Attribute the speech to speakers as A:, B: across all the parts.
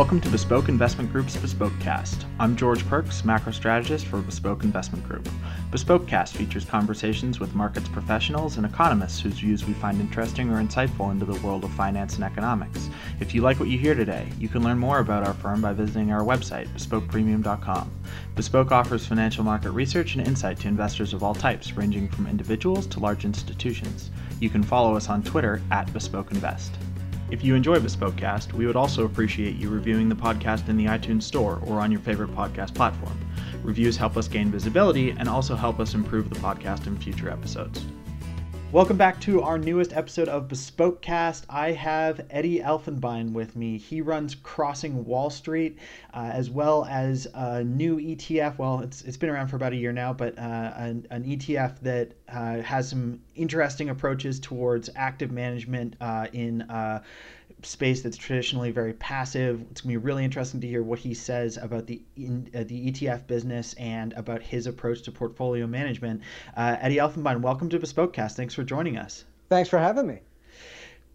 A: Welcome to Bespoke Investment Group's Bespokecast. I'm George Pearkes, macro strategist for Bespoke Investment Group. Bespokecast features conversations with markets professionals and economists whose views we find interesting or insightful into the world of finance and economics. If you like what you hear today, you can learn more about our firm by visiting our website, bespokepremium.com. Bespoke offers financial market research and insight to investors of all types, ranging from individuals to large institutions. You can follow us on Twitter at Bespoke Invest. If you enjoy Bespokecast, we would also appreciate you reviewing the podcast in the iTunes Store or on your favorite podcast platform. Reviews help us gain visibility and also help us improve the podcast in future episodes. Welcome back to our newest episode of Bespokecast. I have Eddy Elfenbein with me. He runs Crossing Wall Street, uh, as well as a new ETF. Well, it's, it's been around for about a year now, but uh, an, an, ETF that uh, has some interesting approaches towards active management uh, in uh, space that's traditionally very passive. It's gonna be really interesting to hear what he says about the in, uh, the ETF business and about his approach to portfolio management. Uh, Eddy Elfenbein, welcome to Bespokecast. Thanks for joining us.
B: Thanks for having me.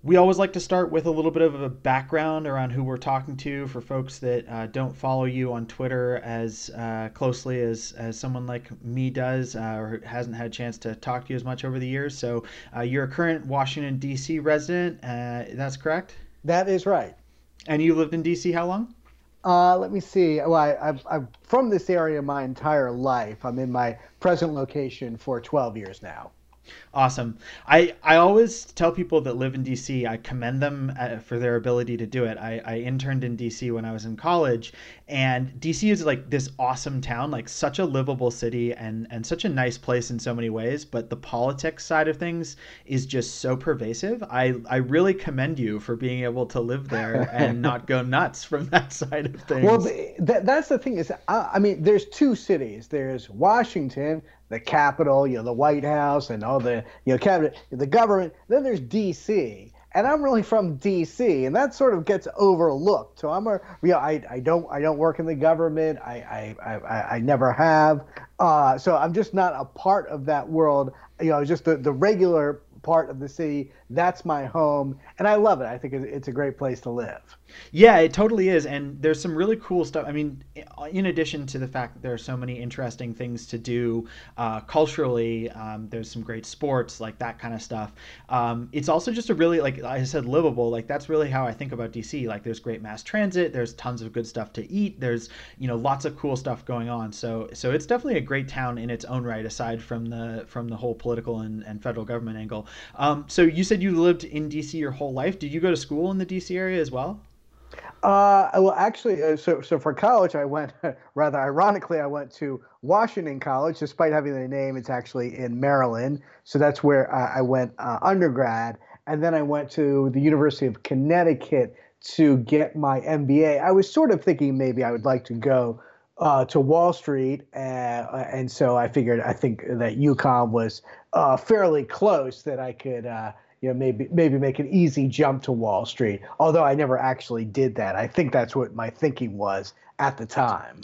A: We always like to start with a little bit of a background around who we're talking to for folks that uh, don't follow you on Twitter as uh, closely as, as someone like me does uh, or hasn't had a chance to talk to you as much over the years. So, uh, you're a current Washington, D.C. resident. Uh, that's correct?
B: That is right.
A: And you lived in DC how long?
B: Uh, let me see. Well, I, am from this area my entire life. I'm in my present location for 12 years now.
A: Awesome. I, I always tell people that live in DC, I commend them uh, for their ability to do it. I, I interned in DC when I was in college, and DC is like this awesome town, like such a livable city and, and such a nice place in so many ways. But the politics side of things is just so pervasive. I, I really commend you for being able to live there and not go nuts from that side of things.
B: Well, that, that's the thing is, I, I mean, there's two cities. There's Washington, the Capitol, you know, the White House, and all the you know cabinet, the government. Then there's D.C. And I'm really from D.C. and that sort of gets overlooked. So I'm a, you know, I, I don't I don't work in the government. I I, I, I never have. Uh, so I'm just not a part of that world. You know, just the, the regular part of the city. That's my home, and I love it. I think it's a great place to live.
A: Yeah, it totally is, and there's some really cool stuff. I mean, in addition to the fact that there are so many interesting things to do uh, culturally, um, there's some great sports, like that kind of stuff. Um, it's also just a really, like I said, livable. Like that's really how I think about DC. Like there's great mass transit, there's tons of good stuff to eat, there's you know lots of cool stuff going on. So so it's definitely a great town in its own right, aside from the from the whole political and, and federal government angle. Um, so you said you lived in DC your whole life. Did you go to school in the DC area as well?
B: Uh, well, actually, uh, so so for college, I went rather ironically, I went to Washington College, despite having the name. It's actually in Maryland, so that's where I, I went uh, undergrad, and then I went to the University of Connecticut to get my MBA. I was sort of thinking maybe I would like to go uh, to Wall Street, uh, and so I figured I think that UConn was uh, fairly close that I could you know maybe maybe make an easy jump to Wall Street. Although I never actually did that. I think that's what my thinking was at the time.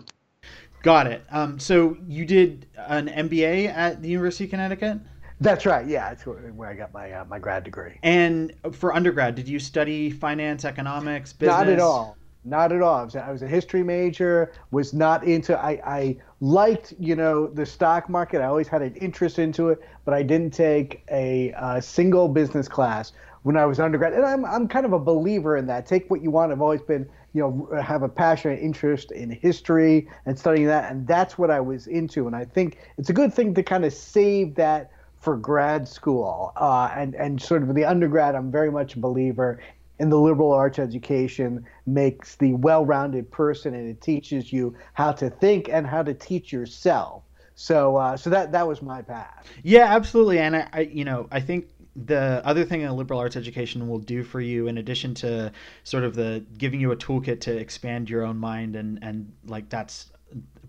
A: Got it. Um, so you did an MBA at the University of Connecticut.
B: That's right. Yeah, that's where I got my uh, my grad degree.
A: And for undergrad, did you study finance, economics, business?
B: Not at all. Not at all. I was, I was a history major. Was not into. I, I liked you know the stock market. I always had an interest into it, but I didn't take a, a single business class when I was undergrad. And I'm I'm kind of a believer in that. Take what you want. I've always been you know have a passionate interest in history and studying that, and that's what I was into. And I think it's a good thing to kind of save that for grad school uh, and and sort of the undergrad. I'm very much a believer and the liberal arts education makes the well-rounded person and it teaches you how to think and how to teach yourself. So uh, so that that was my path.
A: Yeah absolutely. And I, I you know i think the other thing a liberal arts education will do for you in addition to sort of the giving you a toolkit to expand your own mind and and like that's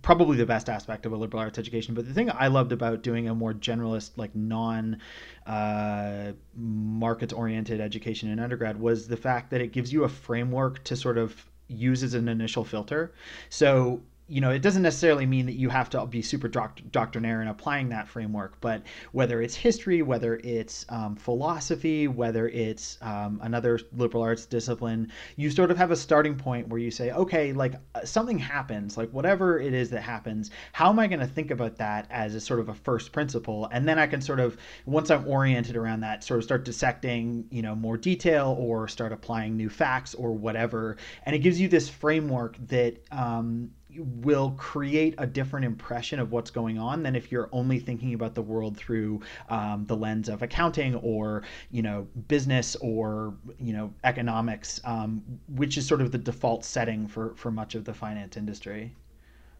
A: probably the best aspect of a liberal arts education. But the thing I loved about doing a more generalist, like non uh, markets oriented education in undergrad was the fact that it gives you a framework to sort of use as an initial filter. So you know, it doesn't necessarily mean that you have to be super doct- doctrinaire in applying that framework, but whether it's history, whether it's um, philosophy, whether it's um, another liberal arts discipline, you sort of have a starting point where you say, okay, like uh, something happens, like whatever it is that happens, how am I going to think about that as a sort of a first principle? And then I can sort of, once I'm oriented around that, sort of start dissecting, you know, more detail or start applying new facts or whatever. And it gives you this framework that, um, will create a different impression of what's going on than if you're only thinking about the world through um, the lens of accounting or you know business or you know economics, um, which is sort of the default setting for for much of the finance industry.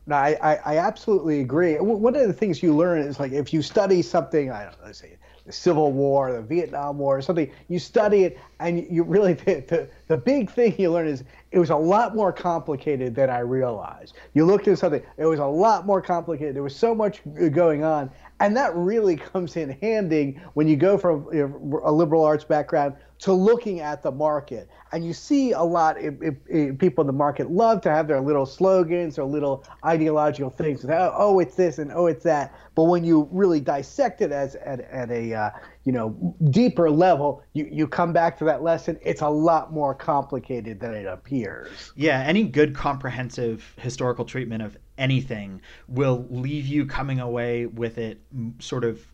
B: No, I, I, I absolutely agree. One of the things you learn is like if you study something, I don't know, let's say the Civil War, the Vietnam War, or something. You study it, and you really the, the, the big thing you learn is it was a lot more complicated than I realized. You looked at something, it was a lot more complicated. There was so much going on, and that really comes in handy when you go from you know, a liberal arts background to looking at the market. And you see a lot people in the market love to have their little slogans or little ideological things. Oh, it's this and oh, it's that. But when you really dissect it as at, at a uh, you know deeper level, you, you come back to that lesson. It's a lot more complicated than it appears.
A: Yeah, any good comprehensive historical treatment of anything will leave you coming away with it sort of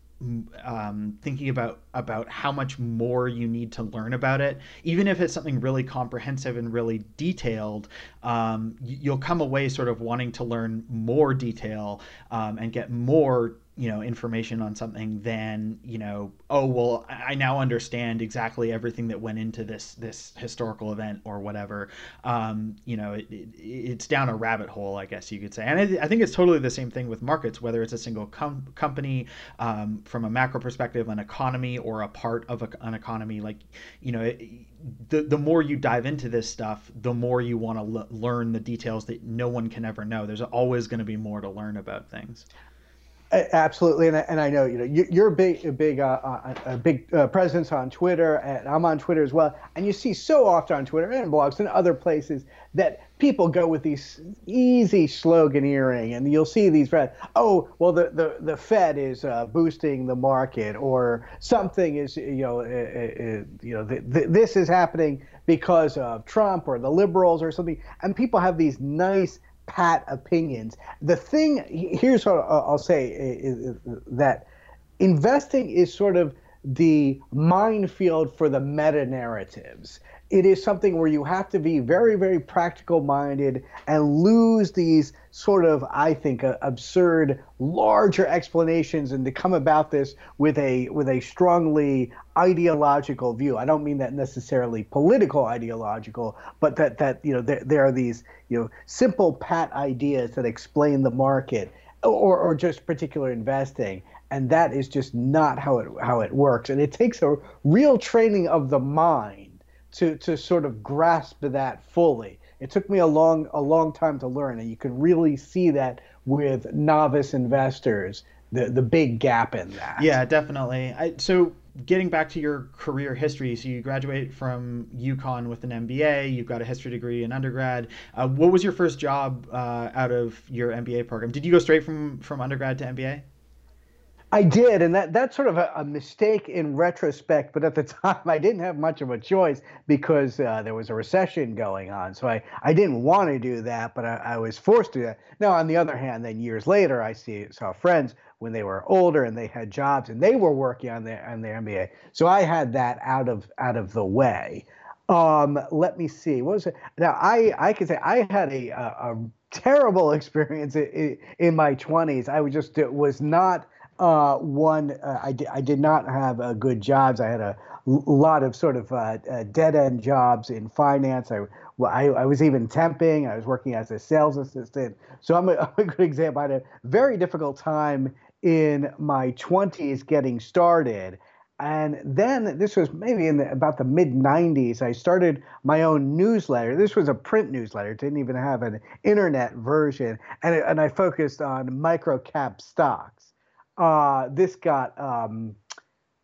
A: um, thinking about about how much more you need to learn about it, even if it's something really comprehensive and really detailed, um, you'll come away sort of wanting to learn more detail um, and get more you know information on something than you know oh well i now understand exactly everything that went into this this historical event or whatever. Um, you know it, it, it's down a rabbit hole i guess you could say. And I, I think it's totally the same thing with markets whether it's a single com- company um, from a macro perspective an economy or a part of a, an economy. Like you know it, the, the more you dive into this stuff the more you want to l- learn the details that no one can ever know. There's always going to be more to learn about things
B: Absolutely, and I, and I know you know you're a big, a big, uh, uh, a big uh, presence on Twitter, and I'm on Twitter as well. And you see so often on Twitter and blogs and other places that people go with these easy sloganeering, and you'll see these. Red oh, well, the the, the Fed is uh, boosting the market, or something is you know uh, uh, you know th- th- this is happening because of Trump or the liberals or something, and people have these nice pat opinions. The thing here's what I'll say is that investing is sort of the minefield for the meta narratives it is something where you have to be very, very practical minded and lose these sort of, I think, uh, absurd, larger explanations and to come about this with a with a strongly ideological view. I don't mean that necessarily political ideological, but that that you know there, there are these you know simple pat ideas that explain the market or, or just particular investing and that is just not how it how it works and it takes a real training of the mind to to sort of grasp that fully. It took me a long a long time to learn, and you can really see that with novice investors. The the big gap in that.
A: Yeah, definitely. I, so getting back to your career history, so you graduate from UConn with an MBA. You've got a history degree in undergrad. Uh, what was your first job uh, out of your MBA program? Did you go straight from from undergrad to MBA?
B: I did, and that that's sort of a, a, mistake in retrospect. But at the time, I didn't have much of a choice because uh, there was a recession going on. So I, I didn't want to do that, but I, I, was forced to do that. Now, on the other hand, then years later, I see saw friends when they were older and they had jobs and they were working on their on their MBA. So I had that out of out of the way. Um, let me see. What was it? Now I I can say I had a a, a terrible experience in, in my 20s. I was just it was not uh, one, uh, I, di- I did not have uh, good jobs. I had a lot of sort of uh, uh, dead end jobs in finance. I, well, I, I, was even temping. I was working as a sales assistant. So I'm a, I'm a good example. I had a very difficult time in my 20s getting started. And then this was maybe in the, about the mid 90s. I started my own newsletter. This was a print newsletter, didn't even have an internet version. And, it, and I focused on micro cap stocks uh, this got um,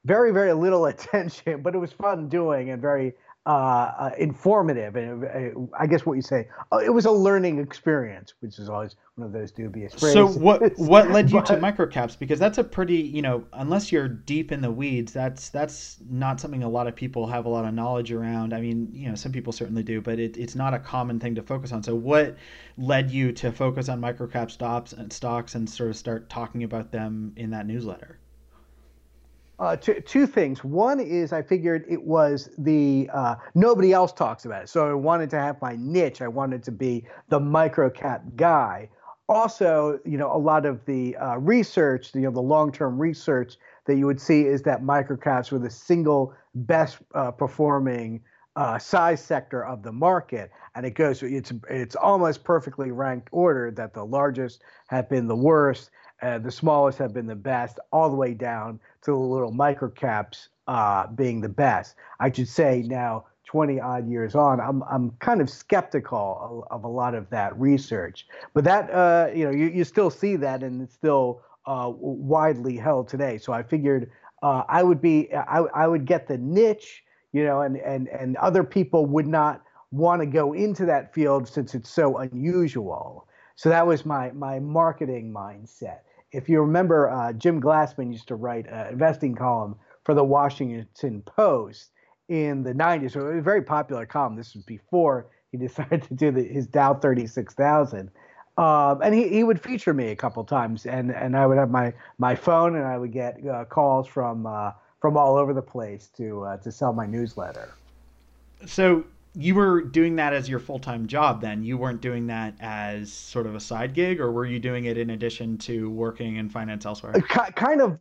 B: very, very little attention, but it was fun doing and very uh, uh, informative and uh, I guess what you say uh, it was a learning experience, which is always one of those dubious phrases.
A: So what what led you but, to microcaps? Because that's a pretty you know unless you're deep in the weeds, that's that's not something a lot of people have a lot of knowledge around. I mean, you know, some people certainly do, but it, it's not a common thing to focus on. So what led you to focus on microcap stocks and stocks and sort of start talking about them in that newsletter?
B: Uh, two, two things. One is I figured it was the uh, nobody else talks about it, so I wanted to have my niche. I wanted to be the microcap guy. Also, you know, a lot of the uh, research, you know, the long-term research that you would see is that microcaps were the single best uh, performing uh, size sector of the market, and it goes. It's it's almost perfectly ranked order that the largest have been the worst, uh, the smallest have been the best, all the way down to the little micro caps uh, being the best. I should say now, 20 odd years on, I'm I'm kind of skeptical of, of a lot of that research. But that uh, you know, you, you still see that, and it's still uh, widely held today. So I figured uh, I would be I, I would get the niche, you know, and and and other people would not want to go into that field since it's so unusual. So that was my my marketing mindset. If you remember, uh, Jim Glassman used to write an investing column for the Washington Post in the 90s. So it was a very popular column. This was before he decided to do the, his Dow 36,000. Um, and he, he would feature me a couple times, and, and I would have my, my phone, and I would get uh, calls from uh, from all over the place to uh, to sell my newsletter.
A: So you were doing that as your full-time job then. You weren't doing that as sort of a side gig or were you doing it in addition to working in finance elsewhere?
B: Uh, kind of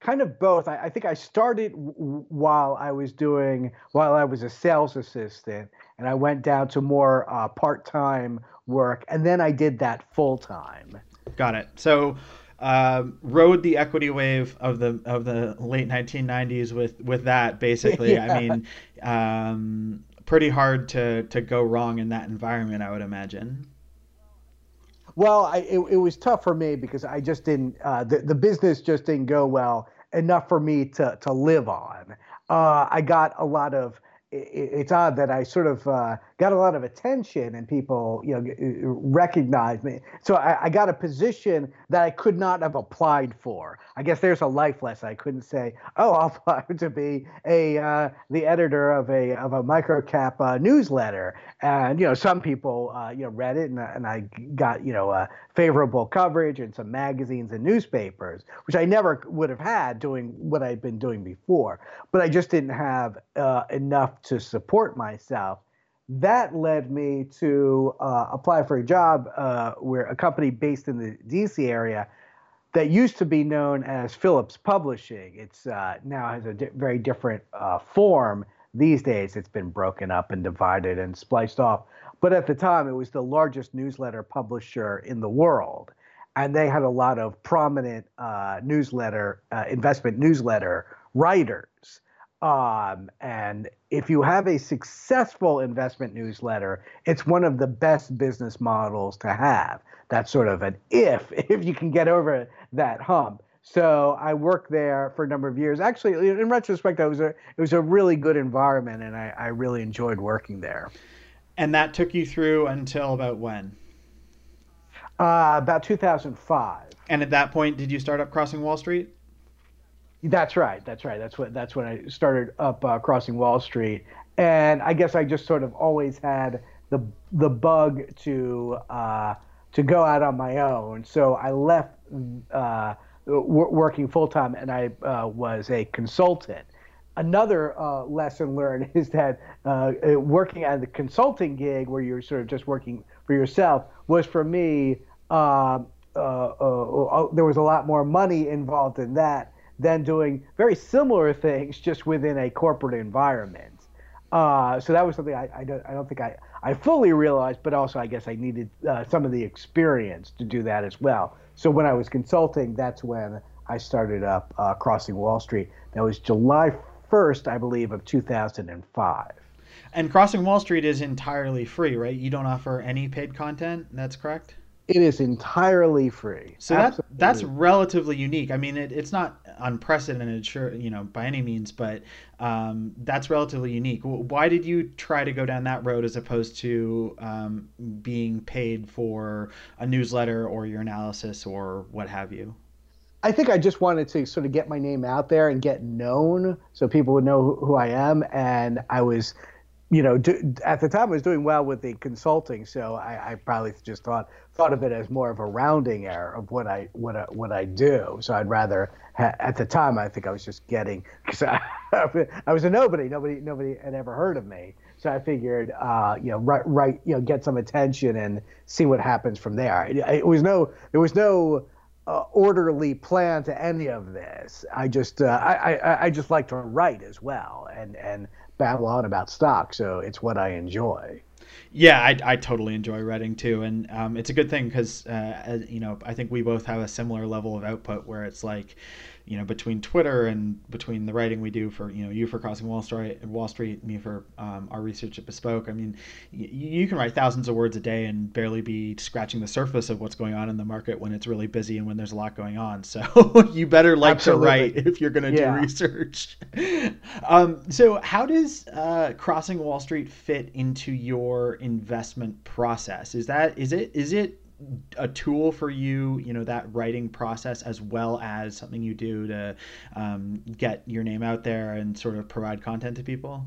B: kind of both. I, I think i started w- while i was doing while i was a sales assistant and i went down to more uh, part-time work and then i did that full-time.
A: Got it. So uh, rode the equity wave of the of the late 1990s with with that basically. Yeah. i mean um, pretty hard to to go wrong in that environment, I would imagine.
B: Well, I, it, it was tough for me because I just didn't uh, the the business just didn't go well enough for me to to live on. Uh, I got a lot of it's odd that I sort of uh, got a lot of attention and people, you know, uh, recognized me. So I, I, got a position that I could not have applied for. I guess there's a life lesson. I couldn't say, "Oh, I'll apply to be a uh, the editor of a of a microcap uh, newsletter." And you know, some people, uh, you know, read it, and, and I got you know uh, favorable coverage in some magazines and newspapers, which I never would have had doing what I'd been doing before. But I just didn't have enough to support myself. That led me to uh, apply for a job uh, where a company based in the DC area that used to be known as Phillips Publishing. It's uh, now has a di- very different uh, form these days. It's been broken up and divided and spliced off. But at the time, it was the largest newsletter publisher in the world. And they had a lot of prominent uh, newsletter, uh, investment newsletter writers. Um, and if you have a successful investment newsletter, it's one of the best business models to have. That's sort of an if, if you can get over that hump. So I worked there for a number of years. Actually, in retrospect, it was a it was a really good environment, and I, I really enjoyed working there.
A: And that took you through until about when?
B: Uh, about 2005.
A: And at that point, did you start up Crossing Wall Street?
B: That's right. That's right. That's what. That's when I started up uh, crossing Wall Street, and I guess I just sort of always had the the bug to uh, to go out on my own. So I left uh, w- working full time, and I uh, was a consultant. Another uh, lesson learned is that uh, working at the consulting gig, where you're sort of just working for yourself, was for me. there was a lot more money involved in that than doing very similar things just within a corporate environment. Uh, so that was something I, I, don't, I don't think I, I fully realized, but also I guess I needed uh, some of the experience to do that as well. So when I was consulting, that's when I started up uh, Crossing Wall Street. That was July 1st, I believe, of 2005.
A: And Crossing Wall Street is entirely free, right? You don't offer any paid content. That's correct.
B: It is entirely free.
A: So that that's relatively unique. I mean, it, it's not unprecedented, sure, you know, by any means, but um, that's relatively unique. Why did you try to go down that road as opposed to um, being paid for a newsletter or your analysis or what have you?
B: I think I just wanted to sort of get my name out there and get known so people would know who, who I am. And I was you know, do, at the time I was doing well with the consulting, so I, I, probably just thought thought of it as more of a rounding error of what I what I, what I do. So I'd rather ha- at the time I think I was just getting because I, I was a nobody, nobody nobody had ever heard of me. So I figured, uh, you know, right, right, you know, get some attention and see what happens from there. It, it was no, there was no uh, orderly plan to any of this. I just, uh, I, I, I just like to write as well, and and babble on about stock, so it's what I enjoy.
A: Yeah, I, I totally enjoy writing too, and um, it's a good thing because uh, you know I think we both have a similar level of output where it's like you know between Twitter and between the writing we do for you know you for Crossing Wall Street, Wall Street, me for um, our research at Bespoke. I mean, y- you can write thousands of words a day and barely be scratching the surface of what's going on in the market when it's really busy and when there's a lot going on. So you better like Absolutely. to write if you're going to yeah. do research. um, so how does uh, Crossing Wall Street fit into your investment process? Is that is it is it a tool for you, you know, that writing process as well as something you do to um, get your name out there and sort of provide content to people?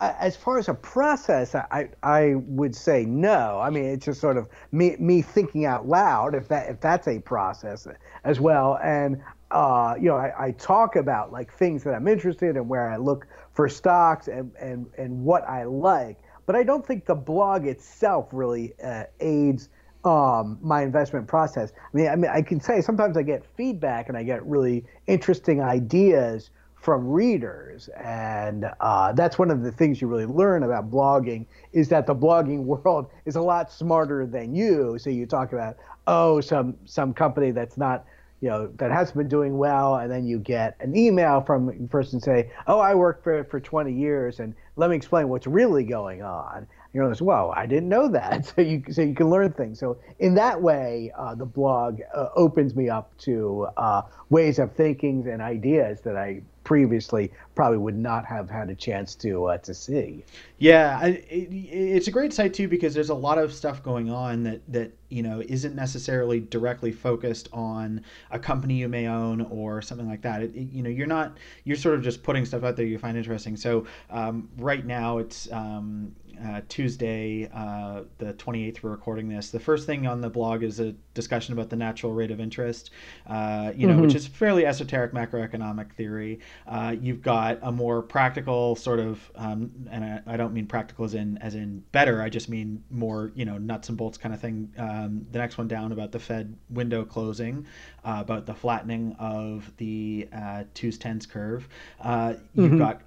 B: As far as a process, I, I would say no. I mean, it's just sort of me, me thinking out loud, if that if that's a process as well. And uh, you know, I, I talk about like things that I'm interested in, where I look for stocks and and and what I like. But I don't think the blog itself really uh, aids um, my investment process. I mean, I mean, I can say sometimes I get feedback and I get really interesting ideas from readers, and uh, that's one of the things you really learn about blogging is that the blogging world is a lot smarter than you. So you talk about oh, some some company that's not you know that hasn't been doing well and then you get an email from a person say oh i worked for for 20 years and let me explain what's really going on you know, well, I didn't know that. So you so you can learn things. So in that way, uh, the blog uh, opens me up to uh, ways of thinking and ideas that I previously probably would not have had a chance to uh, to see.
A: Yeah, it, it's a great site too because there's a lot of stuff going on that that you know isn't necessarily directly focused on a company you may own or something like that. It, it, you know, you're not you're sort of just putting stuff out there you find interesting. So um, right now it's um, uh, Tuesday, uh, the 28th, we're recording this. The first thing on the blog is a discussion about the natural rate of interest, uh, you know, mm-hmm. which is fairly esoteric macroeconomic theory. Uh, you've got a more practical sort of, um, and I, I, don't mean practical as in as in better. I just mean more, you know, nuts and bolts kind of thing. Um, the next one down about the Fed window closing, uh, about the flattening of the uh, twos tens curve. you've mm-hmm. got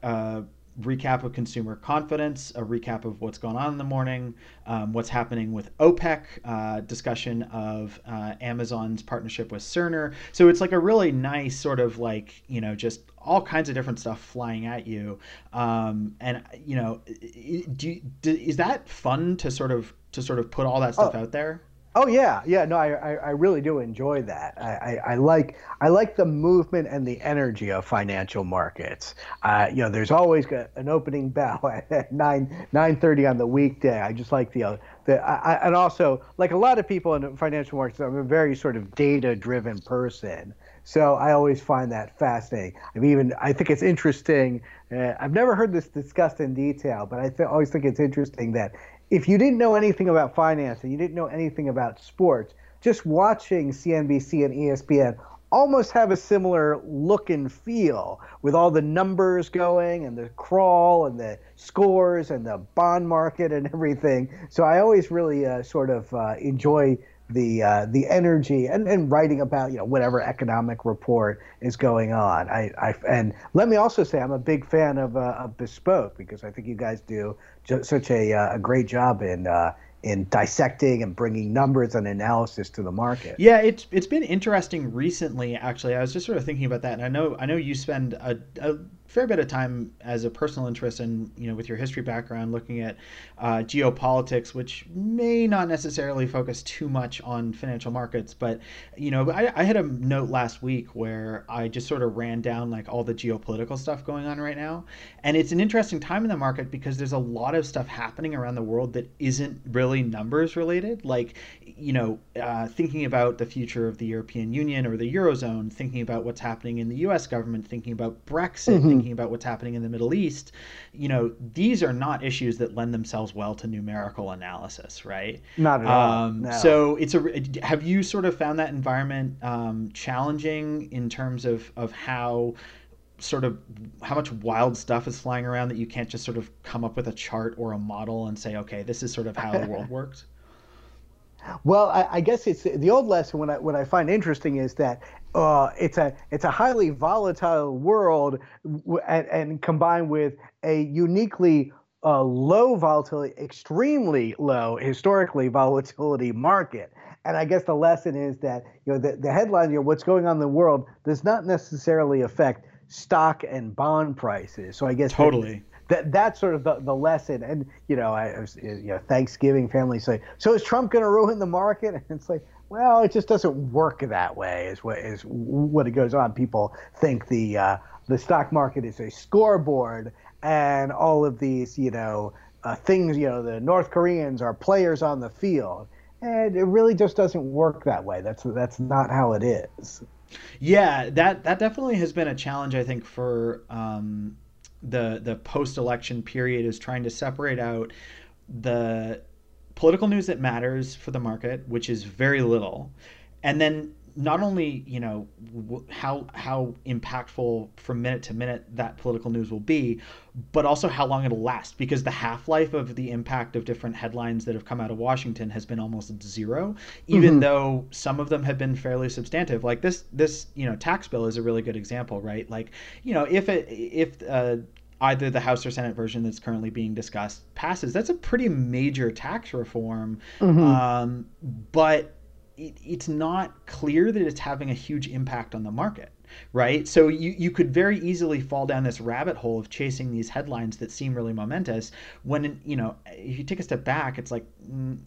A: recap of consumer confidence, a recap of what's going on in the morning, um, what's happening with OPEC, uh, discussion of uh, Amazon's partnership with Cerner. So it's like a really nice sort of like, you know, just all kinds of different stuff flying at you. Um, and, you know, do, do, is that fun to sort of to sort of put all that stuff oh. out there?
B: Oh yeah, yeah. No, I, I, I really do enjoy that. I, I, I, like I like the movement and the energy of financial markets. Uh, you know, there's always an opening bell at nine nine thirty on the weekday. I just like the uh, the I, and also like a lot of people in financial markets. I'm a very sort of data driven person. So I always find that fascinating. I've even I think it's interesting. Uh, I've never heard this discussed in detail, but I th- always think it's interesting that if you didn't know anything about finance and you didn't know anything about sports, just watching CNBC and ESPN almost have a similar look and feel with all the numbers going and the crawl and the scores and the bond market and everything. So I always really uh, sort of uh, enjoy the uh, the energy and, and writing about you know whatever economic report is going on. I, I and let me also say I'm a big fan of, uh, of Bespoke because I think you guys do such a, uh, a great job in uh, in dissecting and bringing numbers and analysis to the market.
A: Yeah, it's it's been interesting recently. Actually, I was just sort of thinking about that, and I know I know you spend a, a fair bit of time as a personal interest and you know with your history background looking at uh, geopolitics, which may not necessarily focus too much on financial markets, but you know I, I had a note last week where I just sort of ran down like all the geopolitical stuff going on right now, and it's an interesting time in the market because there's a lot of stuff happening around the world that isn't really numbers related, like you know uh, thinking about the future of the European Union or the eurozone, thinking about what's happening in the U.S. government, thinking about Brexit, mm-hmm. Thinking about what's happening in the Middle East, you know, these are not issues that lend themselves well to numerical analysis, right?
B: Not at all. Um, no.
A: So it's a. Have you sort of found that environment um, challenging in terms of of how? sort of how much wild stuff is flying around that you can't just sort of come up with a chart or a model and say okay this is sort of how the world works
B: well, I, I, guess it's the old lesson. What I what I find interesting is that uh, it's a it's a highly volatile world, and, and combined with a uniquely uh, low volatility, extremely low historically volatility market. And I guess the lesson is that you know the, the headline, you know, what's going on in the world does not necessarily affect stock and bond prices. So I guess
A: totally
B: that that's sort of the, the lesson. And you know, I was, you know, Thanksgiving family say, so is Trump going to ruin the market? And it's like, well, it just doesn't work that way. Is what is what it goes on. People think the uh, the stock market is a scoreboard, and all of these, you know, uh, things. You know, the North Koreans are players on the field, and it really just doesn't work that way. That's that's not how it is.
A: Yeah, that that definitely has been a challenge, I think, for um, the the post election period is trying to separate out the political news that matters for the market, which is very little, and then not only you know how how impactful from minute to minute that political news will be but also how long it'll last because the half-life of the impact of different headlines that have come out of Washington has been almost zero even mm-hmm. though some of them have been fairly substantive like this this you know tax bill is a really good example right like you know if it if uh, either the House or Senate version that's currently being discussed passes, that's a pretty major tax reform. Mm-hmm. Um, but it, it's not clear that it's having a huge impact on the market right? So you, you could very easily fall down this rabbit hole of chasing these headlines that seem really momentous when you know if you take a step back it's like mm,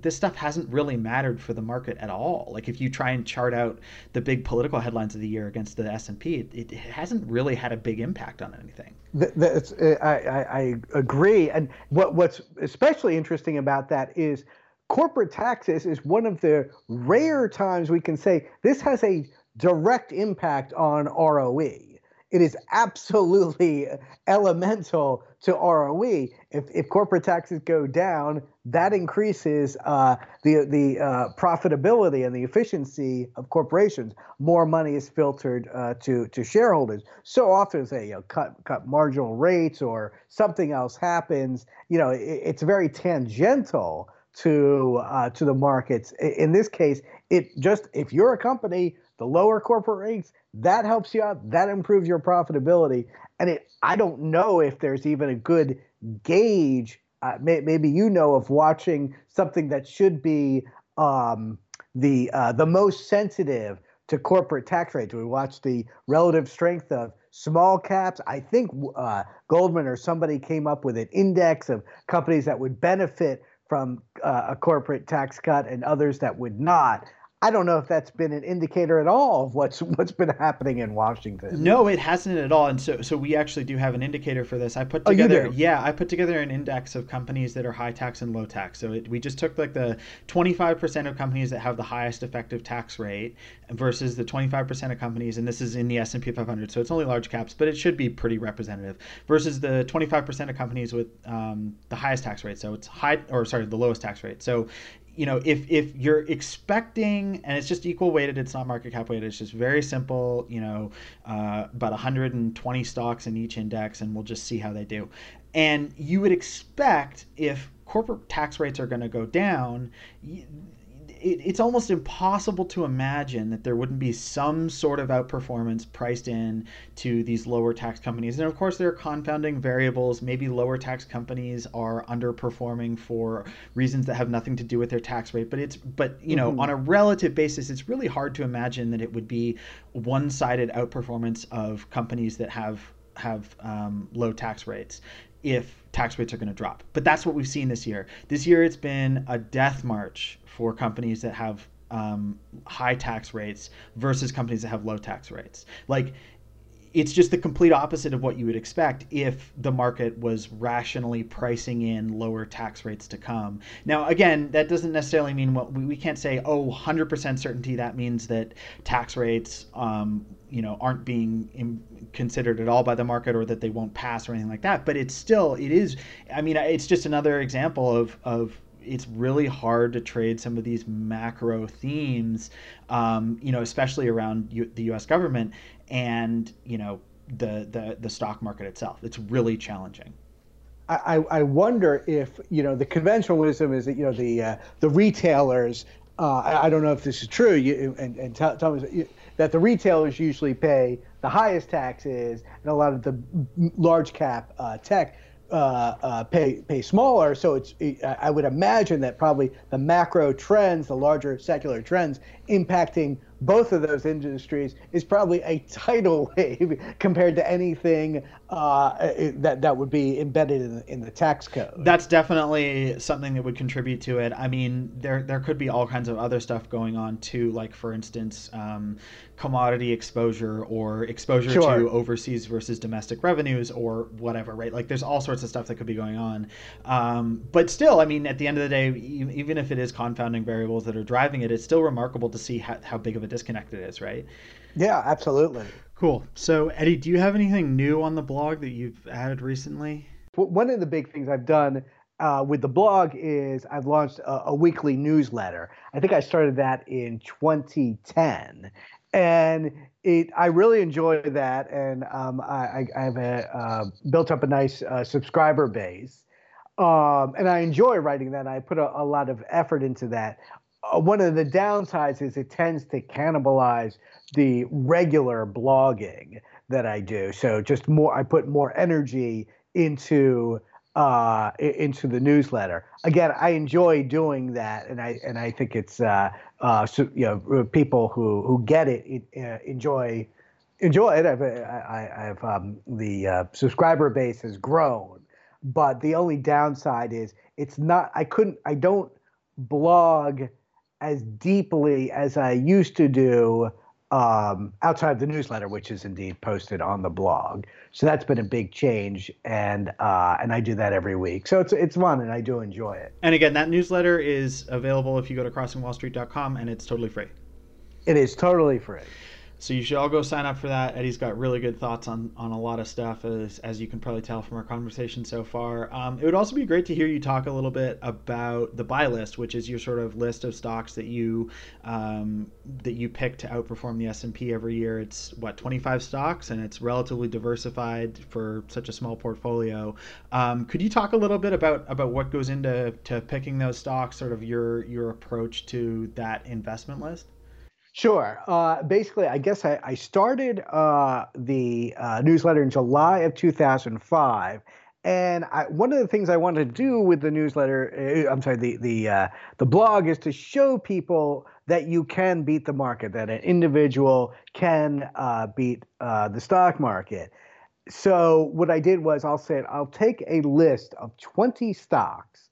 A: this stuff hasn't really mattered for the market at all. Like if you try and chart out the big political headlines of the year against the s&p it, it hasn't really had a big impact on anything.
B: That's, I, I, I agree. And what, what's especially interesting about that is corporate taxes is one of the rare times we can say this has a direct impact on ROE. It is absolutely elemental to ROE. If, if corporate taxes go down, that increases uh, the the uh, profitability and the efficiency of corporations. More money is filtered uh, to to shareholders. So often, say you know, cut cut marginal rates or something else happens. You know, it, it's very tangential to uh, to the markets. In this case, it just if you're a company, the lower corporate rates that helps you out, that improves your profitability. And it, I don't know if there's even a good gauge. Uh, may, maybe you know of watching something that should be um, the uh, the most sensitive to corporate tax rates. We watch the relative strength of small caps. I think uh, Goldman or somebody came up with an index of companies that would benefit from uh, a corporate tax cut and others that would not. I don't know if that's been an indicator at all of what's what's been happening in Washington.
A: No, it hasn't at all. And so so we actually do have an indicator for this. I put together oh, yeah, I put together an index of companies that are high tax and low tax. So it, we just took like the 25% of companies that have the highest effective tax rate versus the 25% of companies and this is in the S&P 500. So it's only large caps, but it should be pretty representative versus the 25% of companies with um, the highest tax rate. So it's high or sorry, the lowest tax rate. So you know, if if you're expecting, and it's just equal weighted, it's not market cap weighted, it's just very simple. You know, uh, about 120 stocks in each index, and we'll just see how they do. And you would expect if corporate tax rates are going to go down, it, it's almost impossible to imagine that there wouldn't be some sort of outperformance priced in to these lower tax companies. And of course, there are confounding variables. Maybe lower tax companies are underperforming for reasons that have nothing to do with their tax rate. But it's but you know mm-hmm. on a relative basis, it's really hard to imagine that it would be one-sided outperformance of companies that have have um, low tax rates if tax rates are going to drop. But that's what we've seen this year. This year, it's been a death march for companies that have um, high tax rates versus companies that have low tax rates. Like it's just the complete opposite of what you would expect if the market was rationally pricing in lower tax rates to come. Now, again, that doesn't necessarily mean what we, we can't say, oh, 100% certainty. That means that tax rates, um, you know, aren't being in, considered at all by the market or that they won't pass or anything like that. But it's still, it is, I mean, it's just another example of, of it's really hard to trade some of these macro themes, um, you know, especially around U- the U.S. government and you know the the the stock market itself. It's really challenging.
B: I, I wonder if you know the conventional wisdom is that you know the uh, the retailers. Uh, I, I, don't know if this is true. You, and and tell, tell me that the retailers usually pay the highest taxes, and a lot of the large cap uh, tech uh, uh, pay pay smaller. So it's I would imagine that probably the macro trends, the larger secular trends impacting both of those industries is probably a tidal wave compared to anything uh, that that would be embedded in, in the tax code.
A: That's definitely something that would contribute to it. I mean, there there could be all kinds of other stuff going on too, like for instance, um, commodity exposure or exposure sure. to overseas versus domestic revenues or whatever, right? Like there's all sorts of stuff that could be going on. Um, but still, I mean, at the end of the day, even if it is confounding variables that are driving it, it's still remarkable to see how, how big of a disconnect it is, right?
B: Yeah, absolutely.
A: Cool. So, Eddy, do you have anything new on the blog that you've added recently?
B: One of the big things I've done uh, with the blog is I've launched a, a, weekly newsletter. I think I started that in 2010, and it I really enjoy that, and um, I, I, have a, uh, built up a nice uh, subscriber base. Um, and I enjoy writing that. I put a, a lot of effort into that uh, one of the downsides is it tends to cannibalize the regular blogging that I do. So just more, I put more energy into uh, into the newsletter. Again, I enjoy doing that, and I and I think it's uh, uh, so, you know people who who get it, it uh, enjoy enjoy it. I've I, have um, the uh, subscriber base has grown, but the only downside is it's not. I couldn't. I don't blog as deeply as I used to do um, outside the newsletter, which is indeed posted on the blog. So that's been a big change, and uh, and I do that every week. So it's it's fun, and I do enjoy it.
A: And again, that newsletter is available if you go to crossingwallstreet.com, and it's totally free.
B: It is totally free.
A: So you should all go sign up for that. Eddy's got really good thoughts on, on a lot of stuff, as, as you can probably tell from our conversation so far. Um, it would also be great to hear you talk a little bit about the buy list, which is your sort of list of stocks that you um, that you pick to outperform the S and P every year. It's what 25 stocks, and it's relatively diversified for such a small portfolio. Um, could you talk a little bit about about what goes into to picking those stocks, sort of your your approach to that investment list?
B: Sure. Uh, basically, I guess I, I started uh, the uh, newsletter in July of 2005. And I, one of the things I wanted to do with the newsletter, uh, I'm sorry, the the uh, the blog, is to show people that you can beat the market, that an individual can uh, beat the stock market. So what I did was I'll say I'll take a list of 20 stocks.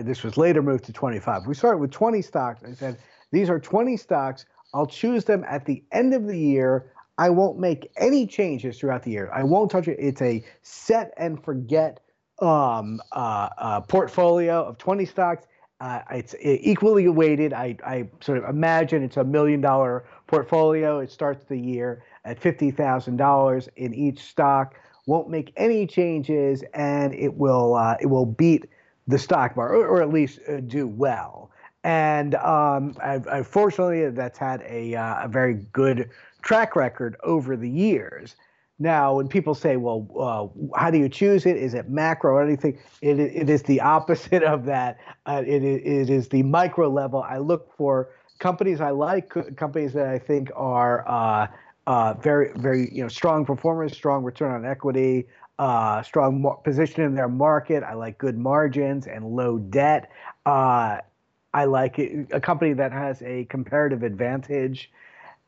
B: this was later moved to 25. We started with 20 stocks. I said these are 20 stocks I'll choose them at the end of the year. I won't make any changes throughout the year. I won't touch it. It's a set and forget um, uh, uh, portfolio of 20 stocks. Uh, it's equally weighted. I, I sort of imagine it's a million dollar portfolio. It starts the year at $50,000 in each stock. Won't make any changes, and it will uh, it will beat the stock market, or, or at least uh, do well and um, I, I, fortunately that's had a, uh, a very good track record over the years. Now, when people say, "Well, uh, how do you choose it? Is it macro or anything?" It, it is the opposite of that. Uh, it, it is the micro level. I look for companies I like, companies that I think are uh, uh very, very, you know, strong performers, strong return on equity, uh, strong position in their market. I like good margins and low debt. Uh, I like it, a company that has a comparative advantage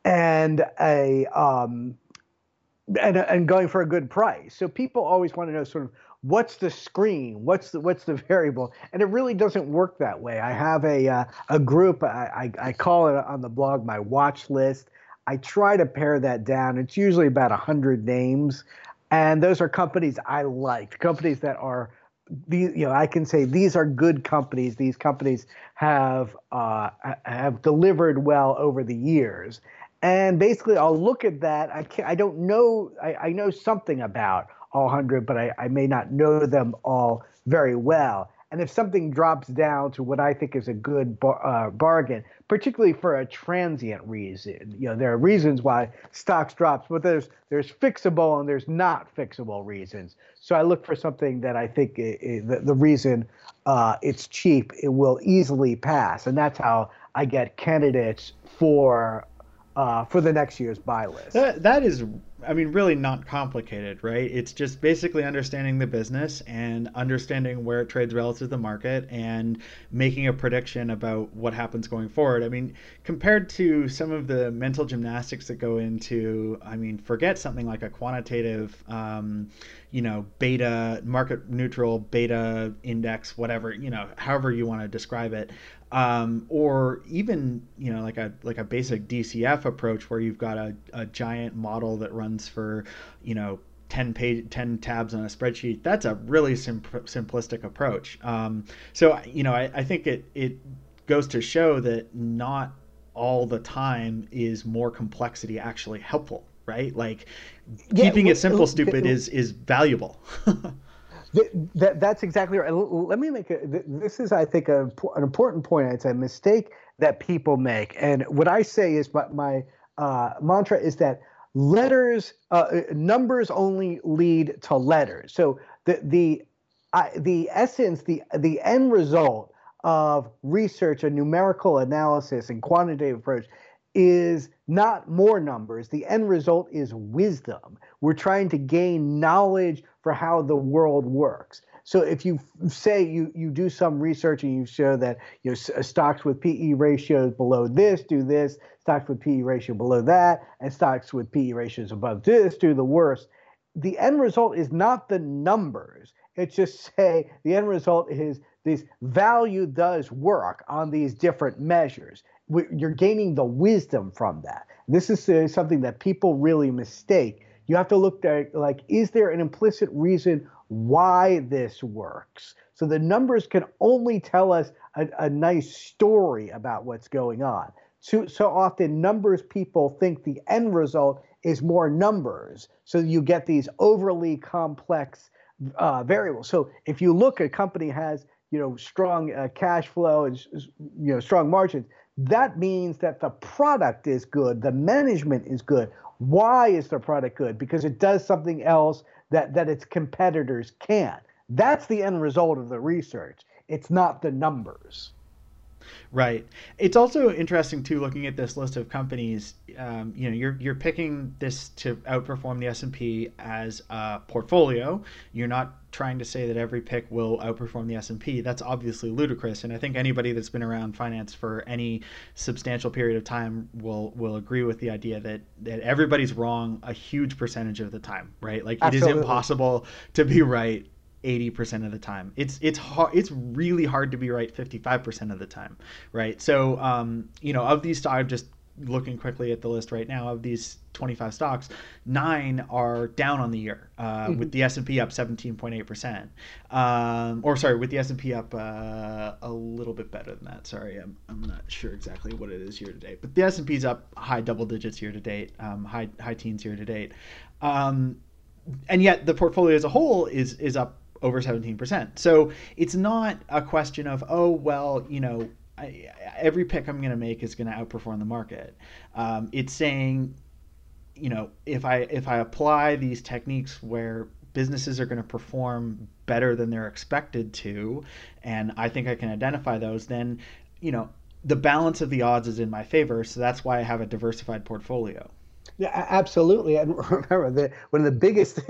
B: and a um, and, and going for a good price. So people always want to know sort of what's the screen, what's the what's the variable, and it really doesn't work that way. I have a uh, a group I, I, I call it on the blog my watch list. I try to pare that down. It's usually about hundred names, and those are companies I like, companies that are you know I can say these are good companies. These companies have uh, have delivered well over the years, and basically I'll look at that. I can I don't know. I, I know something about all hundred, but I, I may not know them all very well. And if something drops down to what I think is a good bar, uh, bargain, particularly for a transient reason, you know, there are reasons why stocks drops, but there's there's fixable and there's not fixable reasons. So I look for something that I think it, it, the, the reason uh, it's cheap, it will easily pass, and that's how I get candidates for uh, for the next year's buy list.
A: That, that is I mean, really not complicated, right? It's just basically understanding the business and understanding where it trades relative to the market and making a prediction about what happens going forward. I mean, compared to some of the mental gymnastics that go into, I mean, forget something like a quantitative, um, you know, beta, market neutral beta index, whatever, you know, however you want to describe it um, or even you know like a like a basic DCF approach where you've got a, a giant model that runs for you know 10 page 10 tabs on a spreadsheet that's a really sim- simplistic approach. Um, so you know I, I think it it goes to show that not all the time is more complexity actually helpful right? Like yeah, keeping well, it simple stupid is is valuable
B: that, that's exactly right. Let me make a, this is, I think, a, an important point. It's a mistake that people make. And what I say is my, my uh, mantra is that letters, uh, numbers only lead to letters. So the, the, I, the essence, the, the end result of research and numerical analysis and quantitative approach is not more numbers. The end result is wisdom. We're trying to gain knowledge for how the world works. So if you say you you do some research and you show that you know uh, stocks with PE ratios below this do this, stocks with PE ratio below that, and stocks with PE ratios above this do the worst. The end result is not the numbers. It's just say the end result is this value does work on these different measures. You're gaining the wisdom from that. This is uh, something that people really mistake you have to look at like, is there an implicit reason why this works? So the numbers can only tell us a, a nice story about what's going on. So, so often, numbers people think the end result is more numbers. So you get these overly complex uh, variables. So if you look, a company has you know strong uh, cash flow and you know strong margins. That means that the product is good, the management is good, why is their product good? Because it does something else that, that its competitors can't. That's the end result of the research. It's not the numbers.
A: Right. It's also interesting too, looking at this list of companies. Um, you know, you're you're picking this to outperform the S and P as a portfolio. You're not trying to say that every pick will outperform the S&P. That's obviously ludicrous and I think anybody that's been around finance for any substantial period of time will will agree with the idea that that everybody's wrong a huge percentage of the time, right? Like Absolutely. it is impossible to be right 80% of the time. It's it's hard it's really hard to be right 55% of the time, right? So um, you know, of these I'm just looking quickly at the list right now of these 25 stocks, nine are down on the year, uh, mm-hmm. with the S&P up 17.8%. Um, or sorry, with the S&P up uh, a little bit better than that. Sorry, I'm, I'm not sure exactly what it is year to date, but the S&P is up high double digits year to date, um, high high teens year to date. Um, and yet the portfolio as a whole is is up over 17%. So it's not a question of, oh, well, you know, I, every pick I'm going to make is going to outperform the market. Um, it's saying, you know, if I if I apply these techniques where businesses are going to perform better than they're expected to, and I think I can identify those, then, you know, the balance of the odds is in my favor. So that's why I have a diversified portfolio.
B: Yeah, absolutely. And remember, the, one of the biggest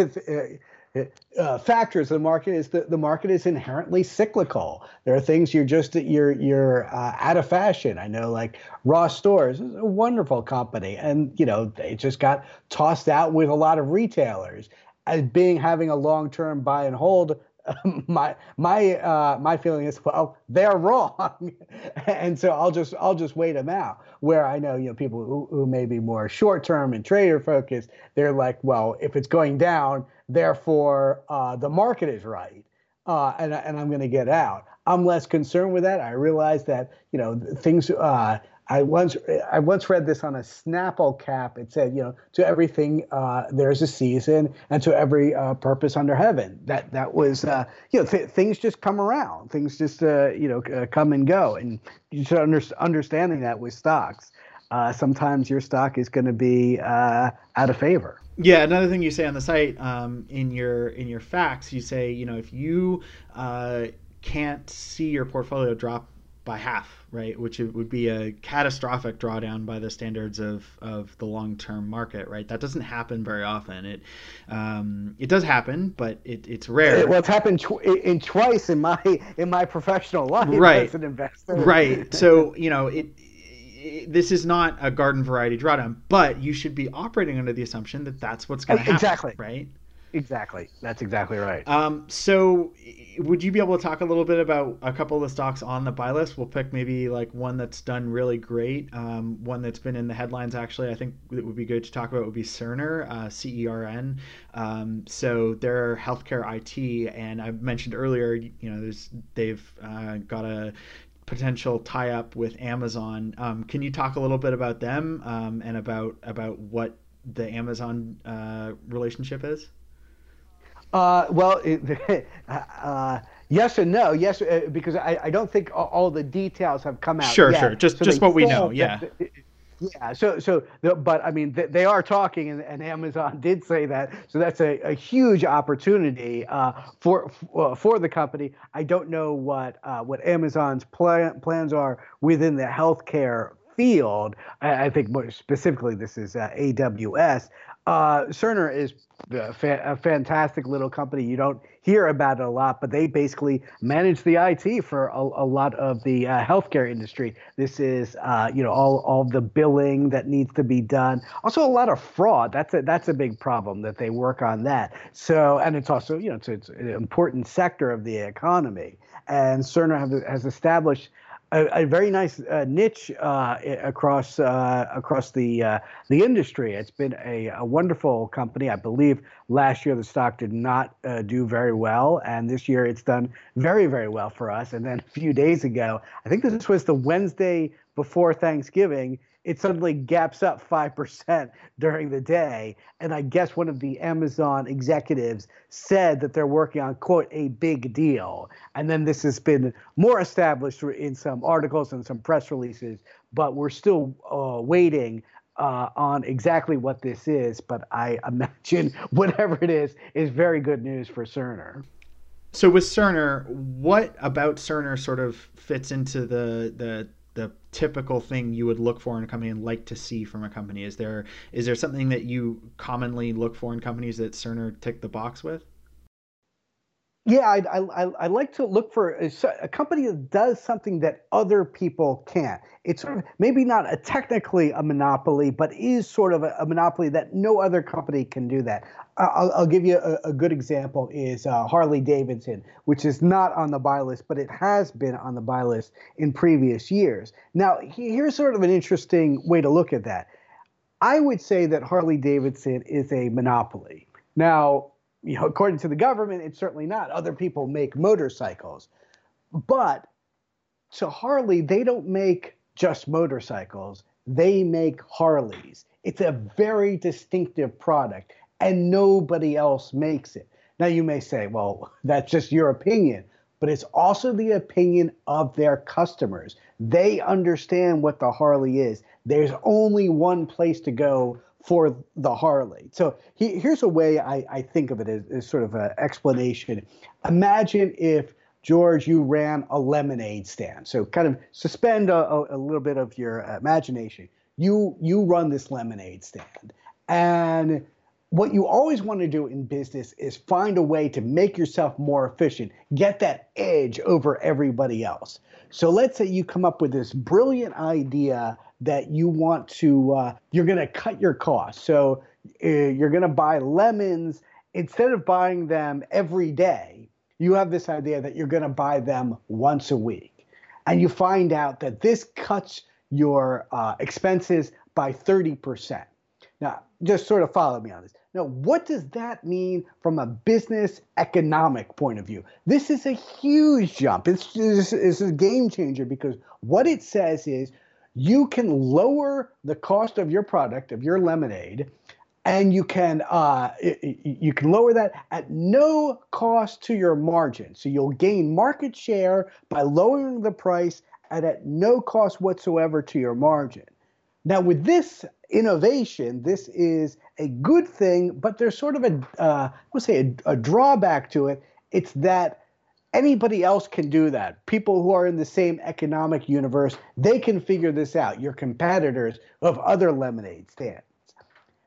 B: uh, factors of the market is that the market is inherently cyclical. There are things you're just you're you're uh, out of fashion. I know, like Ross Stores is a wonderful company, and you know they just got tossed out with a lot of retailers. As being having a long term buy and hold my my uh, my feeling is well they're wrong. And so i'll just i'll just wait them out. Where i know you know people who, who may be more short term and trader focused they're like well if it's going down therefore uh, the market is right. Uh, and, and i'm going to get out. I'm less concerned with that. I realize that you know things uh, I once I once read this on a Snapple cap. It said, you know, to everything uh, there's a season, and to every uh, purpose under heaven. That that was, uh, you know, th- things just come around. Things just, uh, you know, uh, come and go. And you should under- understanding that with stocks. Uh, sometimes your stock is going to be out of favor.
A: Yeah, another thing you say on the site um, in your in your facts, you say, you know, if you can't see your portfolio drop by half, right? Which would be a catastrophic drawdown by the standards of, of the long term market, right? That doesn't happen very often. It um, it does happen, but it, it's rare.
B: Well, it's happened tw- in twice in my in my professional life
A: right.
B: as an investor.
A: Right. So you know it, it. This is not a garden variety drawdown, but you should be operating under the assumption that that's what's going to happen.
B: Exactly.
A: Right.
B: Exactly. That's exactly right.
A: Um, so, would you be able to talk a little bit about a couple of the stocks on the buy list? We'll pick maybe like one that's done really great, um, one that's been in the headlines. Actually, I think it would be good to talk about would be Cerner, uh, C E R N. Um, so they're healthcare IT, and I mentioned earlier, you know, they've uh, got a potential tie up with Amazon. Um, can you talk a little bit about them um, and about about what the Amazon uh, relationship is?
B: Uh, well, it, uh, yes and no. Yes, uh, because I, I don't think all the details have come out.
A: Sure,
B: yet.
A: sure. Just so just what we know. Yeah.
B: yeah. So so, but I mean, they are talking, and, and Amazon did say that. So that's a, a huge opportunity uh, for uh, for the company. I don't know what uh, what Amazon's plan, plans are within the healthcare field. I, I think more specifically, this is AWS. Uh, Cerner is a, fa- a, fantastic little company. You don't hear about it a lot, but they basically manage the IT for a, a lot of the uh, healthcare industry. This is, uh, you know, all all the billing that needs to be done. Also, a lot of fraud. That's a that's a big problem that they work on that. So, and it's also, you know, it's, it's an important sector of the economy. And Cerner have, has established a, a very nice uh, niche uh, across uh, across the uh, the industry. It's been a, a, wonderful company. I believe last year the stock did not uh, do very well, and this year it's done very very well for us. And then a few days ago, I think this was the Wednesday before Thanksgiving it suddenly gaps up 5% during the day. And I guess one of the Amazon executives said that they're working on, quote, a big deal. And then this has been more established in some articles and some press releases, but we're still uh, waiting. Uh, on exactly what this is, but I imagine whatever it is is very good news for Cerner.
A: So with Cerner, what about Cerner sort of fits into the the the typical thing you would look for in a company and like to see from a company? Is there is there something that you commonly look for in companies that Cerner tick the box with?
B: Yeah, I, I, I like to look for a, a, company that does something that other people can't. It's sort of maybe not a technically a monopoly, but is sort of a, a monopoly that no other company can do that. I'll, I'll give you a, a, good example is uh, Harley Davidson, which is not on the buy list, but it has been on the buy list in previous years. Now, here's sort of an interesting way to look at that. I would say that Harley Davidson is a monopoly. Now, you know, according to the government, it's certainly not. Other people make motorcycles. But to Harley, they don't make just motorcycles, they make Harleys. It's a very distinctive product, and nobody else makes it. Now, you may say, well, that's just your opinion, but it's also the opinion of their customers. They understand what the Harley is. There's only one place to go for the Harley. So he, here's a way I, I think of it as, as sort of an explanation. Imagine if George, you ran a lemonade stand. So kind of suspend a, a, a little bit of your imagination. You you run this lemonade stand, and what you always want to do in business is find a way to make yourself more efficient, get that edge over everybody else. So let's say you come up with this brilliant idea that you want to, uh, you're going to cut your costs. So uh, you're going to buy lemons instead of buying them every day. You have this idea that you're going to buy them once a week. And you find out that this cuts your uh, expenses by 30%. Now, just sort of follow me on this. Now, what does that mean from a business economic point of view? This is a huge jump. It's, it's, it's a game changer because what it says is you can lower the cost of your product, of your lemonade, and you can uh, you can lower that at no cost to your margin. So you'll gain market share by lowering the price and at no cost whatsoever to your margin. Now, with this innovation, this is a good thing, but there's sort of a, uh, let's say, a, a drawback to it. It's that anybody else can do that. People who are in the same economic universe, they can figure this out. Your competitors of other lemonade stands.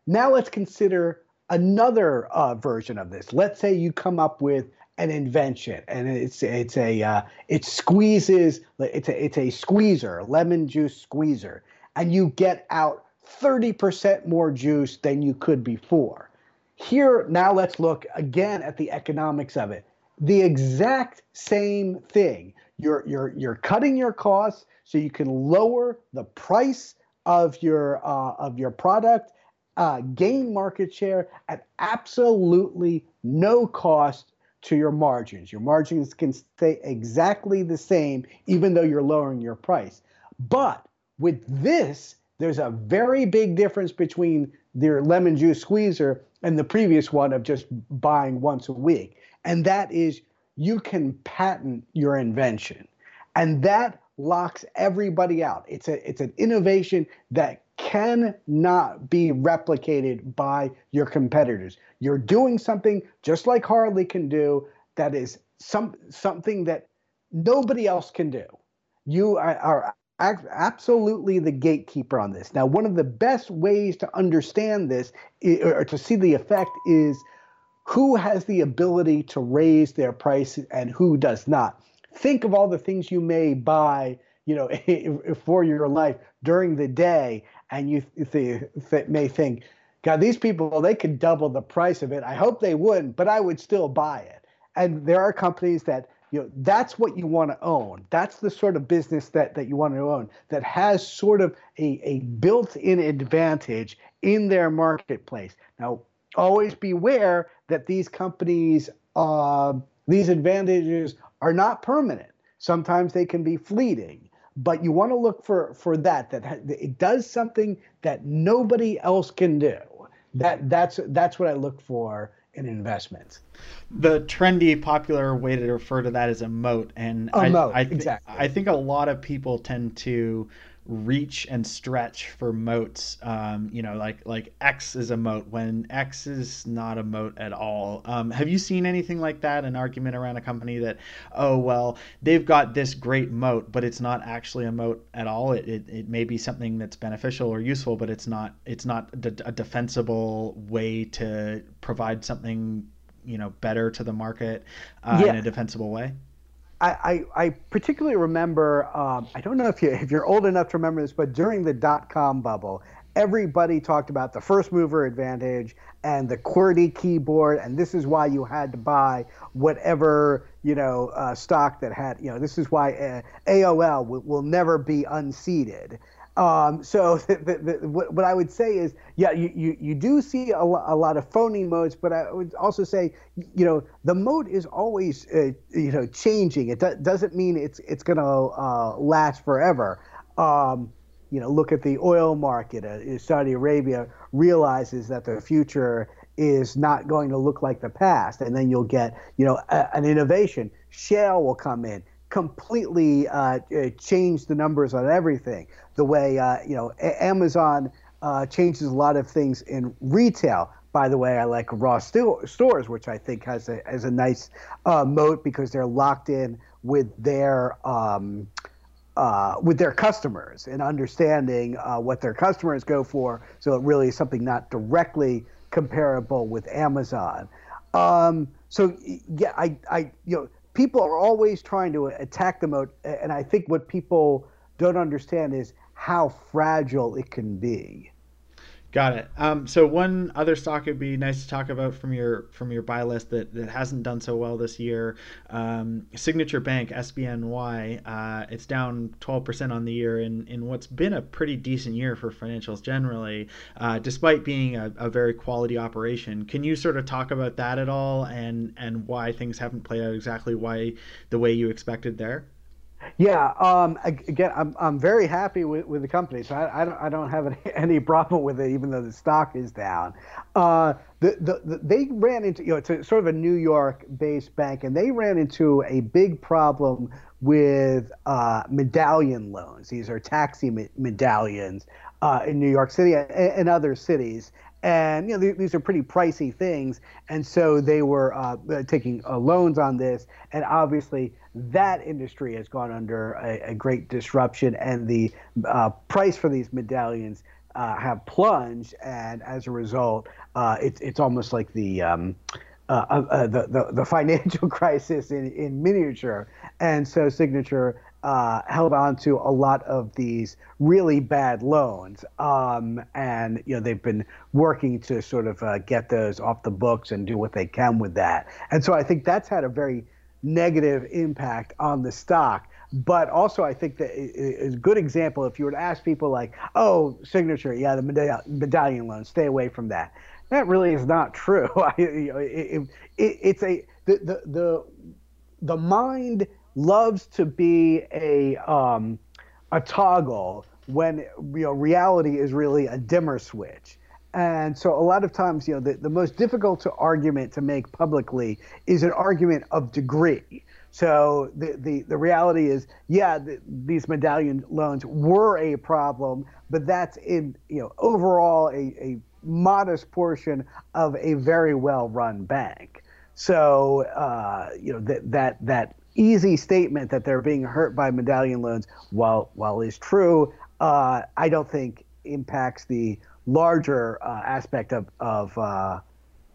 B: Now let's consider another uh, version of this. Let's say you come up with an invention, and it's it's a uh, it squeezes it's a it's a squeezer, lemon juice squeezer, and you get out 30% more juice than you could before. Here, now let's look again at the economics of it. The exact same thing. You're, you're, you're cutting your costs so you can lower the price of your, uh, of your product, uh, gain market share at absolutely no cost to your margins. Your margins can stay exactly the same even though you're lowering your price. But with this, there's a very big difference between their lemon juice squeezer and the previous one of just buying once a week. And that is you can patent your invention. And that locks everybody out. It's a it's an innovation that cannot be replicated by your competitors. You're doing something just like Harley can do that is some something that nobody else can do. You are, are absolutely the gatekeeper on this. Now, one of the best ways to understand this or to see the effect is who has the ability to raise their price and who does not. Think of all the things you may buy, you know, for your life during the day, and you th- may think, God, these people they could double the price of it. I hope they wouldn't, but I would still buy it. And there are companies that you know that's what you want to own that's the sort of business that that you want to own that has sort of a, a built-in advantage in their marketplace now always beware that these companies uh, these advantages are not permanent. Sometimes they can be fleeting but you want to look for for that that it does something that nobody else can do. That that's that's what i look for in investments.
A: The trendy, popular way to refer to that is a moat, and
B: a
A: I,
B: moat,
A: I, th-
B: exactly.
A: I think a lot of people tend to reach and stretch for moats. Um, you know, like like X is a moat when X is not a moat at all. Um, have you seen anything like that? An argument around a company that, oh well, they've got this great moat, but it's not actually a moat at all. It, it, it may be something that's beneficial or useful, but it's not it's not a defensible way to provide something you know better to the market uh, yeah. in a defensible way?
B: I, I, particularly remember. Um, I don't know if you if you're old enough to remember this, but during the dot com bubble, everybody talked about the first mover advantage and the QWERTY keyboard, and this is why you had to buy whatever you know uh, stock that had you know. This is why uh, AOL will, will never be unseated. Um, so the, the, the, what, what, I would say is, yeah, you, you, you do see a, a, lot of phony moats, but I would also say, you know, the moat is always, uh, you know, changing. It do- doesn't mean it's it's going to uh, last forever. Um, you know, look at the oil market. Uh, Saudi Arabia realizes that the future is not going to look like the past, and then you'll get, you know, a, an innovation. Shale will come in completely uh, uh, change the numbers on everything. The way uh, you know a- Amazon uh, changes a lot of things in retail. By the way, I like Ross sto- stores, which I think has a has a nice uh, moat because they're locked in with their um, uh, with their customers and understanding what their customers go for. So it really is something not directly comparable with Amazon. Um, so yeah, I, I, you know, people are always trying to attack the moat, and I think what people don't understand is how fragile it can be.
A: Got it. Um, so one other stock it'd be nice to talk about from your from your buy list that, that hasn't done so well this year. Um, Signature Bank (SBNY). Uh, it's down 12% on the year in, in what's been a pretty decent year for financials generally, uh, despite being a, a, very quality operation. Can you sort of talk about that at all and and why things haven't played out exactly why the way you expected there?
B: Yeah. Um, again, I'm, I'm very happy with, with the company, so I, I, don't, I don't have any, any problem with it, even though the stock is down. Uh, the, the, the, they ran into, you know, it's a, sort of a New York based bank, and they ran into a big problem with uh, medallion loans. These are taxi me- medallions uh, in New York City and, and other cities and you know these are pretty pricey things and so they were uh, taking uh, loans on this and obviously that industry has gone under a, a great disruption, and the uh, price for these medallions uh, have plunged. And as a result, uh, it's it's almost like the um, uh, uh, uh, the, the, the financial crisis in, in miniature. And so Signature uh, held on to a lot of these really bad loans. Um, and, you know, they've been working to sort of uh, get those off the books and do what they can with that. And so I think that's had a very negative impact on the stock. But also, I think that is a good example. If you were to ask people like, "Oh, signature, yeah, the medallion loan, stay away from that." That really is not true. it, it, it's a the, the the the mind loves to be a um, a toggle when you know reality is really a dimmer switch. And so a lot of times, you know, the, the most difficult to argument to make publicly is an argument of degree. So the, the, the reality is, yeah, the, these medallion loans were a problem, but that's in, you know, overall a, a modest portion of a very well-run bank. So, uh, you know, that, that, that easy statement that they're being hurt by medallion loans, while, while is true, uh, I don't think impacts the larger uh, aspect of of uh,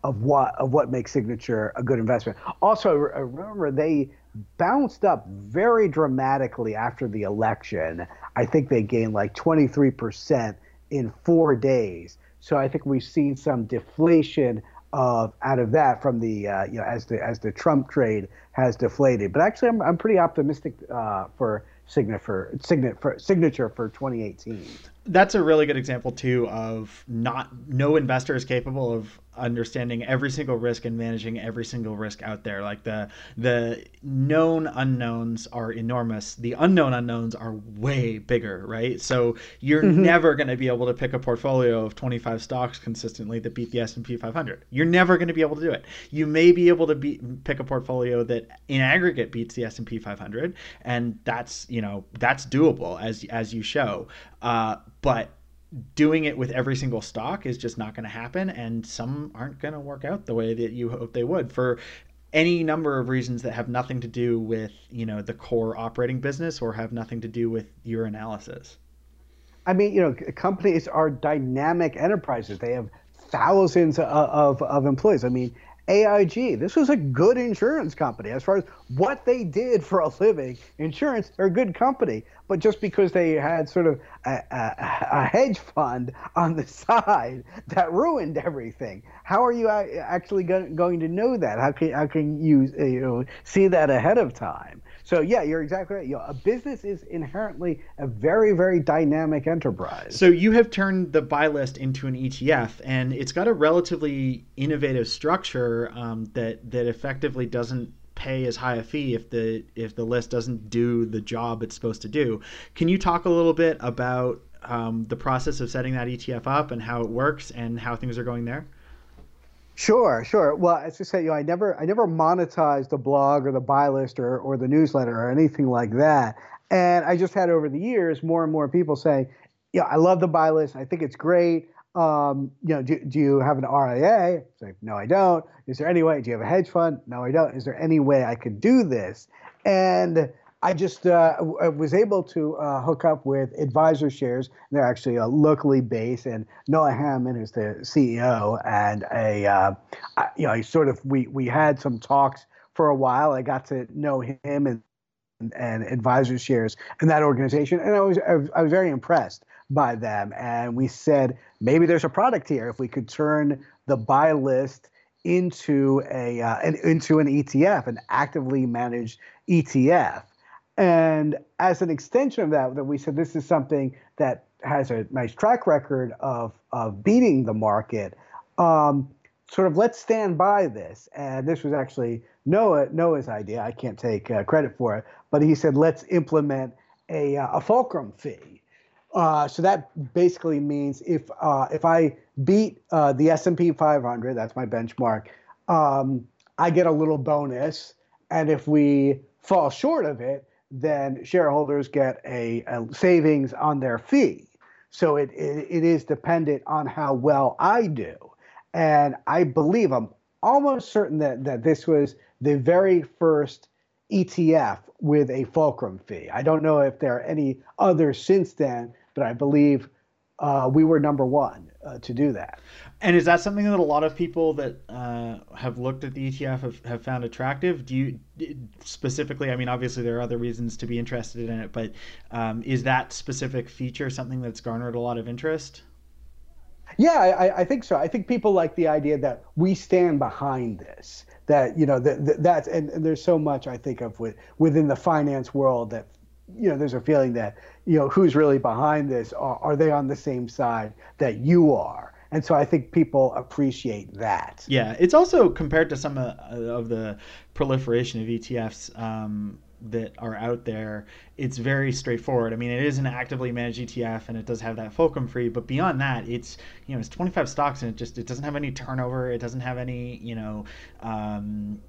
B: of what of what makes Signature a good investment. Also, remember they bounced up very dramatically after the election. I think they gained like 23 percent in four days. So I think we've seen some deflation of out of that from the uh, you know as the as the Trump trade has deflated. But actually, I'm I'm pretty optimistic uh, for Signature for, for Signature for 2018
A: that's a really good example too of not no investor is capable of understanding every single risk and managing every single risk out there. Like the the known unknowns are enormous. The unknown unknowns are way bigger right? So you're mm-hmm. never going to be able to pick a portfolio of 25 stocks consistently that beat the S&P 500 you're never going to be able to do it. You may be able to be, pick a portfolio that in aggregate beats the S&P 500 and that's you know that's doable as as you show. Uh, but doing it with every single stock is just not going to happen and some aren't going to work out the way that you hope they would. For any number of reasons that have nothing to do with you know the core operating business or have nothing to do with your analysis.
B: I mean you know companies are dynamic enterprises. They have thousands of, of, of employees. I mean AIG. This was a good insurance company as far as what they did for a living. Insurance, they're a good company, but just because they had sort of a, a, a hedge fund on the side that ruined everything. How are you actually going to know that? How can how can you you know see that ahead of time? So yeah, you're exactly right. You know, a business is inherently a very, very dynamic enterprise.
A: So you have turned the buy list into an ETF, and it's got a relatively innovative structure um, that that effectively doesn't pay as high a fee if the if the list doesn't do the job it's supposed to do. Can you talk a little bit about um, the process of setting that ETF up and how it works and how things are going there?
B: Sure, sure. Well, as I say, you know, I never, I never monetized the blog or the buy list or, or the newsletter or anything like that. And I just had over the years more and more people say, yeah, I love the buy list. I think it's great. Um, you know, do, do you have an RIA? Like, no, I don't. Is there any way? Do you have a hedge fund? No, I don't. Is there any way I could do this? And I just uh, was able to uh, hook up with Advisor Shares. They're actually uh, locally based, and Noah Hamman is the CEO. And a, uh, you know, I sort of we we had some talks for a while. I got to know him and and Advisor Shares and that organization, and I was I was very impressed by them. And we said maybe there's a product here if we could turn the buy list into a uh, an, into an ETF, an actively managed ETF. And as an extension of that, that we said this is something that has a nice track record of of beating the market. Um, sort of let's stand by this. And this was actually Noah Noah's idea. I can't take uh, credit for it, but he said let's implement a uh, a fulcrum fee. Uh, so that basically means if uh, if I beat uh, the S and P 500, that's my benchmark, um, I get a little bonus, and if we fall short of it, then shareholders get a, a savings on their fee. So it, it, it is dependent on how well I do. And I believe I'm almost certain that, that this was the very first ETF with a fulcrum fee. I don't know if there are any others since then, but I believe uh, we were number one uh, to do that.
A: And is that something that a lot of people that uh, have looked at the ETF have, have found attractive? Do you specifically? I mean, obviously there are other reasons to be interested in it, but um, is that specific feature something that's garnered a lot of interest?
B: Yeah, I, I, think so. I think people like the idea that we stand behind this. That you know that, that that's and, and there's so much I think of with, within the finance world that you know there's a feeling that you know who's really behind this are, are they on the same side that you are and so I think people appreciate that.
A: Yeah, it's also compared to some of, of the proliferation of ETFs um, that are out there. It's very straightforward. I mean, it is an actively managed ETF, and it does have that fulcrum free. But beyond that, it's you know it's 25 stocks, and it just it doesn't have any turnover. It doesn't have any you know. Um,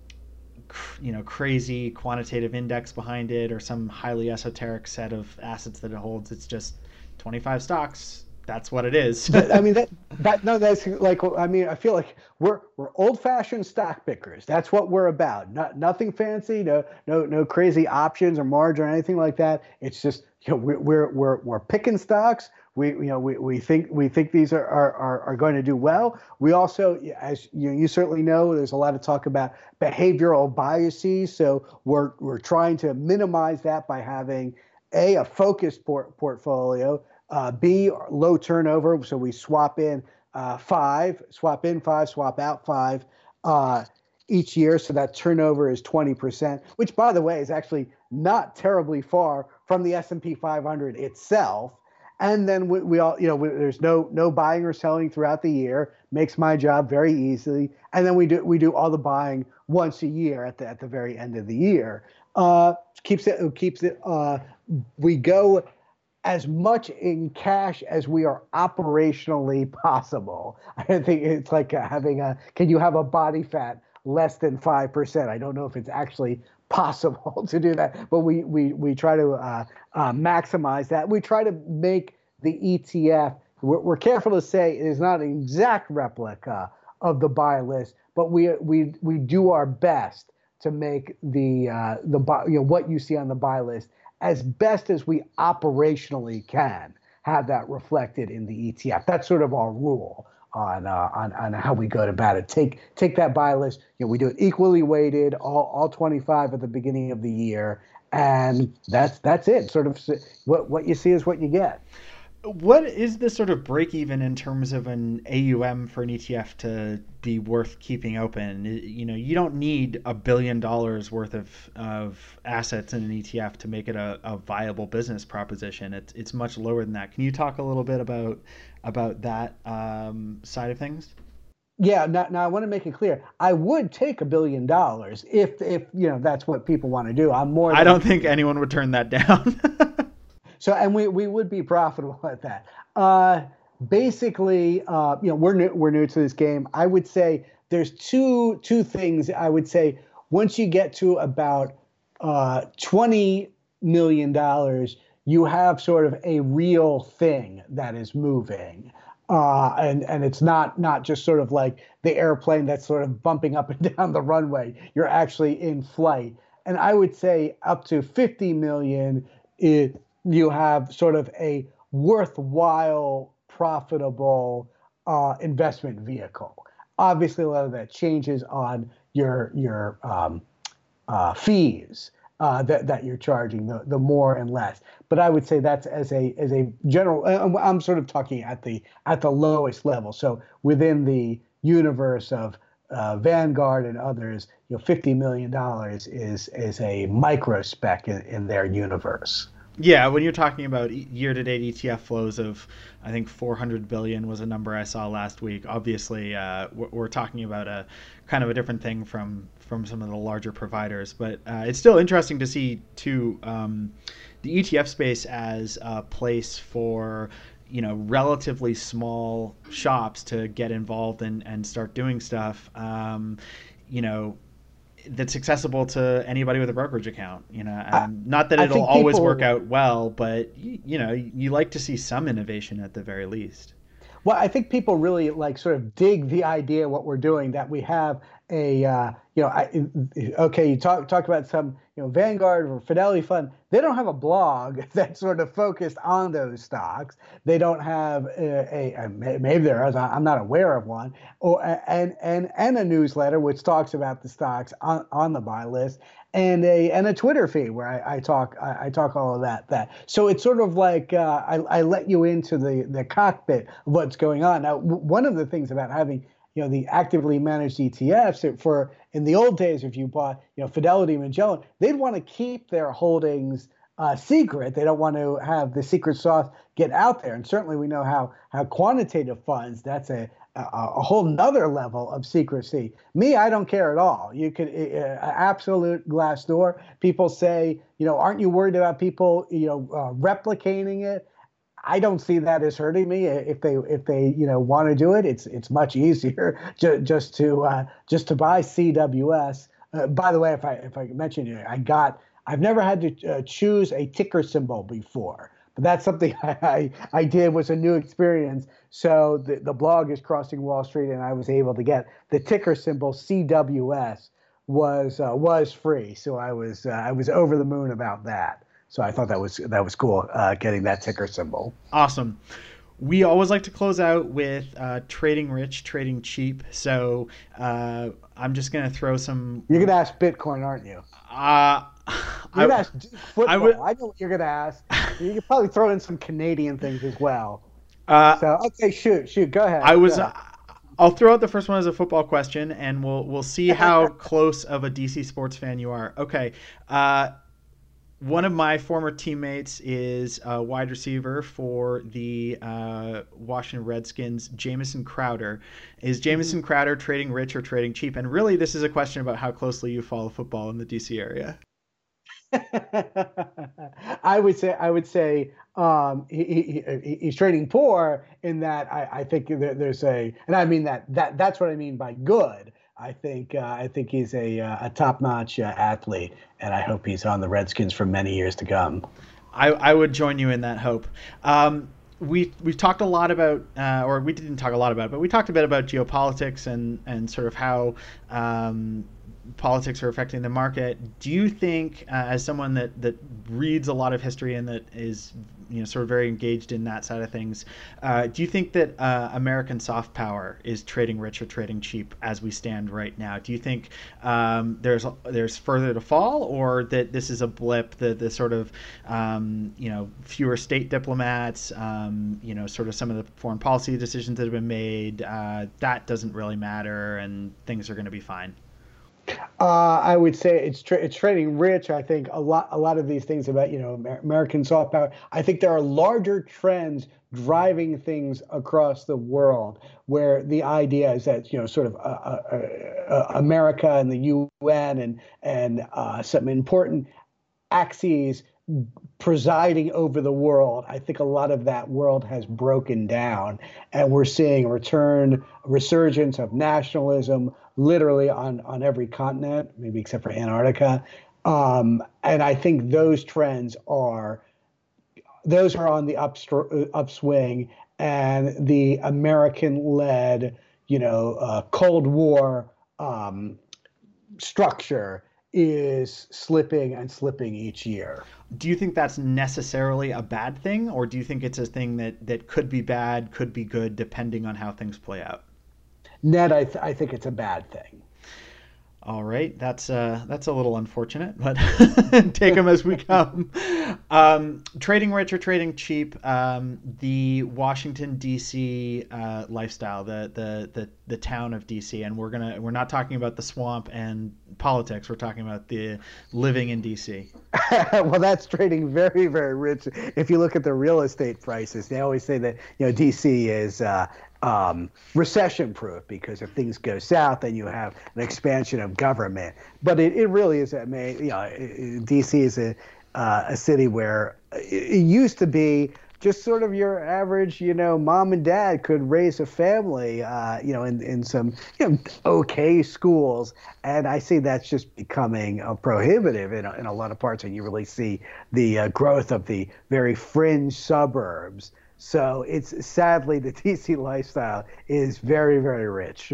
A: you know crazy quantitative index behind it or some highly esoteric set of assets that it holds it's just 25 stocks that's what it is.
B: but, I mean that that no, that's like I mean I feel like we're we're old fashioned stock pickers. That's what we're about. Not nothing fancy, no no no crazy options or margin or anything like that. It's just you know we're we're we're, we're picking stocks. We you know we, we think we think these are, are are going to do well. We also as you you certainly know there's a lot of talk about behavioral biases. So we're we're trying to minimize that by having a a focused port- portfolio uh, B, low turnover. So we swap in uh, five, swap in five, swap out five uh, each year. So that turnover is 20%, which, by the way, is actually not terribly far from the S&P 500 itself. And then we, we all, you know, we, there's no no buying or selling throughout the year. Makes my job very easy. And then we do we do all the buying once a year at the at the very end of the year. Uh, keeps it keeps it. Uh, we go as much in cash as we are operationally possible. I think it's like having a can you have a body fat less than 5%? I don't know if it's actually possible to do that, but we we we try to uh, uh, maximize that. We try to make the ETF. We're, we're, careful to say it is not an exact replica of the buy list, but we we we do our best to make the uh, the buy, you know what you see on the buy list as best as we operationally can have that reflected in the ETF. That's sort of our rule on uh, on on how we go about it. Take take that buy list. You know, we do it equally weighted, all all 25 at the beginning of the year, and that's that's it. Sort of what what you see is what you get
A: what is the sort of break even in terms of an AUM for an ETF to be worth keeping open? You know, you don't need a billion dollars worth of, of assets in an ETF to make it a, a viable business proposition. It's it's much lower than that. Can you talk a little bit about about that um, side of things?
B: Yeah, now, now I want to make it clear. I would take a billion dollars if if you know that's what people want to do. I'm more.
A: I don't think anyone would turn that down.
B: So, and we, we would be profitable at that. Uh, basically, uh, you know, we're new, we're new to this game. I would say there's two two things. I would say once you get to about uh, twenty million dollars, you have sort of a real thing that is moving. Uh, and and it's not not just sort of like the airplane that's sort of bumping up and down the runway. You're actually in flight, and I would say up to 50 million, it, you have sort of a worthwhile, profitable uh, investment vehicle. Obviously, a lot of that changes on your your um, uh, fees uh, that that you're charging, the the more and less. But I would say that's as a as a general. I'm sort of talking at the at the lowest level. So within the universe of uh, Vanguard and others, you know, fifty million dollars is is a micro speck in, in their universe.
A: Yeah, when you're talking about year-to-date ETF flows of, I think 400 billion was a number I saw last week. Obviously, uh, we're talking about a kind of a different thing from from some of the larger providers, but uh, it's still interesting to see too um, the ETF space as a place for you know relatively small shops to get involved and and start doing stuff. Um, you know that's accessible to anybody with a brokerage account. You know, um, not that it'll always people, work out well, but you, you know, you like to see some innovation at the very least.
B: Well, I think people really like sort of dig the idea what we're doing that we have a uh, you know I, okay you talk talk about some you know Vanguard or Fidelity Fund they don't have a blog that's sort of focused on those stocks. They don't have a, a, a maybe there is I'm not aware of one or and and and a newsletter which talks about the stocks on, on the buy list and a and a Twitter feed where I, I talk I, I, talk all of that that. So it's sort of like uh, I, I let you into the the cockpit of what's going on. Now one of the things about having you know the actively managed ETFs for in the old days if you bought you know Fidelity Magellan they'd want to keep their holdings uh, secret. They don't want to have the secret sauce get out there. And certainly we know how how quantitative funds that's a a, a whole nother level of secrecy. Me I don't care at all. You could uh, absolute glass door. People say you know aren't you worried about people you know uh, replicating it I don't see that as hurting me. If they if they you know want to do it, it's it's much easier just, just to uh, just to buy CWS. Uh, by the way, if I if I mention it, I got I've never had to uh, choose a ticker symbol before, but that's something I, I, I did was a new experience. So the the blog is Crossing Wall Street, and I was able to get the ticker symbol CWS was uh, was free. So I was uh, I was over the moon about that. So I thought that was that was cool, uh, getting that ticker symbol.
A: Awesome. We always like to close out with uh, trading rich, trading cheap. So uh, I'm just gonna throw some.
B: You're gonna ask Bitcoin, aren't you?
A: Uh,
B: you're gonna ask football. I, would... I know what you're gonna ask. you could probably throw in some Canadian things as well. Uh, so okay, shoot, shoot, go ahead.
A: I was. I'll throw out the first one as a football question, and we'll we'll see how close of a DC sports fan you are. Okay, uh, one of my former teammates is a wide receiver for the uh, Washington Redskins, Jamison Crowder. Is Jamison mm-hmm. Crowder trading rich or trading cheap? And really, this is a question about how closely you follow football in the DC area.
B: I would say I would say um, he, he, he's trading poor in that I, I think there's a and I mean that that that's what I mean by good. I think uh, I think he's a uh, a top notch uh, athlete, and I hope he's on the Redskins for many years to come.
A: I, I would join you in that hope. Um, we we've talked a lot about, uh, or we didn't talk a lot about, it, but we talked a bit about geopolitics and and sort of how um, politics are affecting the market. Do you think, uh, as someone that that reads a lot of history and that is you know sort of very engaged in that side of things, uh, do you think that uh, American soft power is trading rich or trading cheap as we stand right now? Do you think um, there's there's further to fall, or that this is a blip? The the sort of um, you know fewer state diplomats, um, you know, sort of some of the foreign policy decisions that have been made. Uh, that doesn't really matter, and things are going to be fine.
B: Uh, I would say it's tra- it's trading rich. I think a lot a lot of these things about you know Amer- American soft power. I think there are larger trends driving things across the world where the idea is that you know sort of uh, uh, uh America and the UN and and uh, some important axes presiding over the world. I think a lot of that world has broken down, and we're seeing a return, a resurgence of nationalism, literally on on every continent, maybe except for Antarctica. Um, and I think those trends are those are on the upstr- upswing, and the American-led, you know, uh, Cold War um, structure is slipping and slipping each year.
A: Do you think that's necessarily a bad thing, or do you think it's a thing that, that could be bad, could be good, depending on how things play out?
B: Ned, I, th- I think it's a bad thing.
A: All right, that's uh, that's a little unfortunate, but take them as we come. Um, trading rich or trading cheap, um, the Washington D.C. Uh, lifestyle, the, the the the town of D.C. And we're gonna we're not talking about the swamp and politics. We're talking about the living in D.C.
B: well, that's trading very very rich. If you look at the real estate prices, they always say that you know D.C. is uh, um, recession proof because if things go south, then you have an expansion of government. But it, it really is, I mean, you know, DC is a, uh, a city where it used to be just sort of your average, you know, mom and dad could raise a family, uh, you know, in, in some you know, okay schools. And I see that's just becoming uh, prohibitive in a, in a lot of parts. And you really see the uh, growth of the very fringe suburbs so it's sadly the DC lifestyle is very very rich.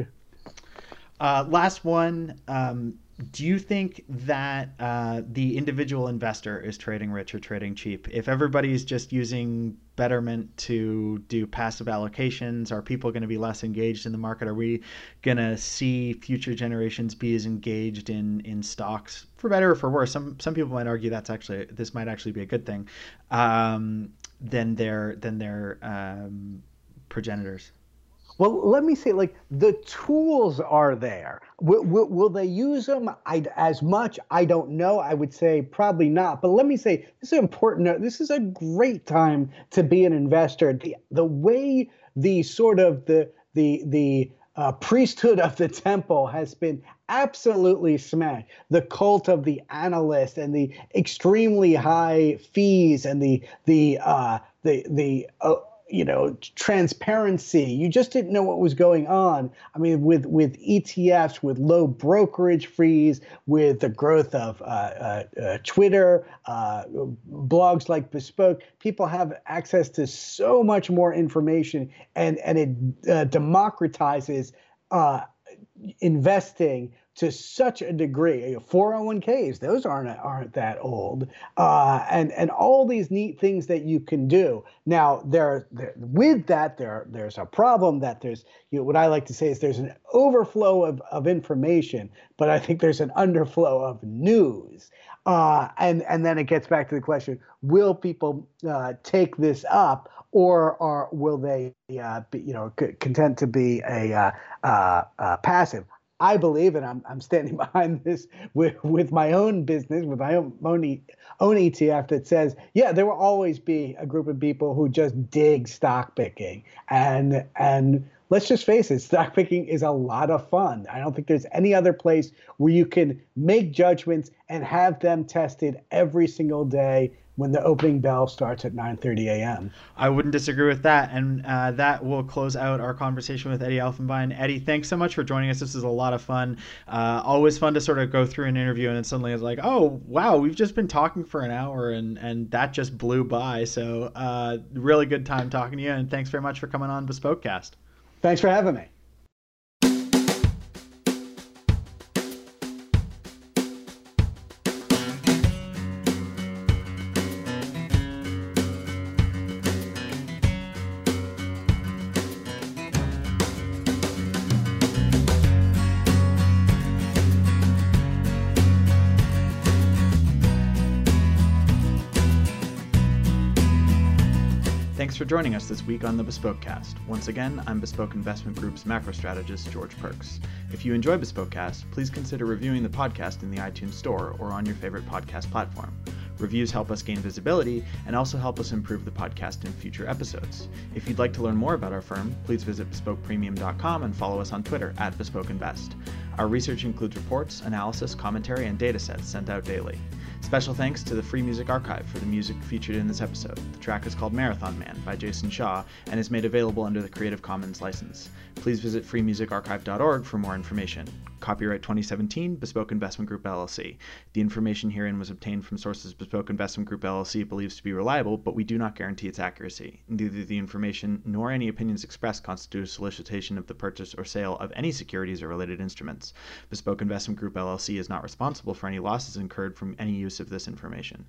A: Uh, last one. Um, do you think that uh, the individual investor is trading rich or trading cheap? If everybody's just using Betterment to do passive allocations, are people going to be less engaged in the market? Are we going to see future generations be as engaged in in stocks for better or for worse? Some some people might argue that's actually this might actually be a good thing. Um, than their than their um, progenitors.
B: Well, let me say, like the tools are there. Will, will, will they use them I, as much? I don't know. I would say probably not. But let me say, this is important. This is a great time to be an investor. The the way the sort of the the the uh, priesthood of the temple has been absolutely smashed. The cult of the analyst and the extremely high fees and the the uh, the the uh, you know transparency you just didn't know what was going on i mean with with etfs with low brokerage fees with the growth of uh, uh, uh, twitter uh, blogs like bespoke people have access to so much more information and and it democratizes uh, investing to such a degree. 401ks, those aren't aren't that old, uh, and and all these neat things that you can do. Now there, there with that there there's a problem that there's you know, what I like to say is there's an overflow of, of information, but I think there's an underflow of news. Uh, and and then it gets back to the question: Will people uh, take this up, or are will they, uh, be, you know, c- content to be a uh, uh, uh, passive? I believe, and I'm, I'm standing behind this with, with my own business, with my own, own, own ETF that says, yeah, there will always be a group of people who just dig stock picking. And, and let's just face it, stock picking is a lot of fun. I don't think there's any other place where you can make judgments and have them tested every single day when the opening bell starts at 9:30 a.m.
A: I wouldn't disagree with that, and uh, that will close out our conversation with Eddy Elfenbein. Eddy, thanks so much for joining us. This is a lot of fun. Uh, always fun to sort of go through an interview and then suddenly it's like, oh wow, we've just been talking for an hour and and that just blew by. So uh, really good time talking to you, and thanks very much for coming on Bespokecast.
B: Thanks for having me.
A: Joining us this week on the Bespokecast. Once again, I'm Bespoke Investment Group's macro strategist, George Pearkes. If you enjoy Bespokecast, please consider reviewing the podcast in the iTunes Store or on your favorite podcast platform. Reviews help us gain visibility and also help us improve the podcast in future episodes. If you'd like to learn more about our firm, please visit bespokepremium.com and follow us on Twitter at BespokeInvest. Our research includes reports, analysis, commentary, and datasets sent out daily. Special thanks to the Free Music Archive for the music featured in this episode. The track is called Marathon Man by Jason Shaw and is made available under the Creative Commons license. Please visit freemusicarchive.org for more information. Copyright 2017, Bespoke Investment Group LLC. The information herein was obtained from sources Bespoke Investment Group LLC believes to be reliable, but we do not guarantee its accuracy. Neither the information nor any opinions expressed constitute a solicitation of the purchase or sale of any securities or related instruments. Bespoke Investment Group LLC is not responsible for any losses incurred from any use of this information.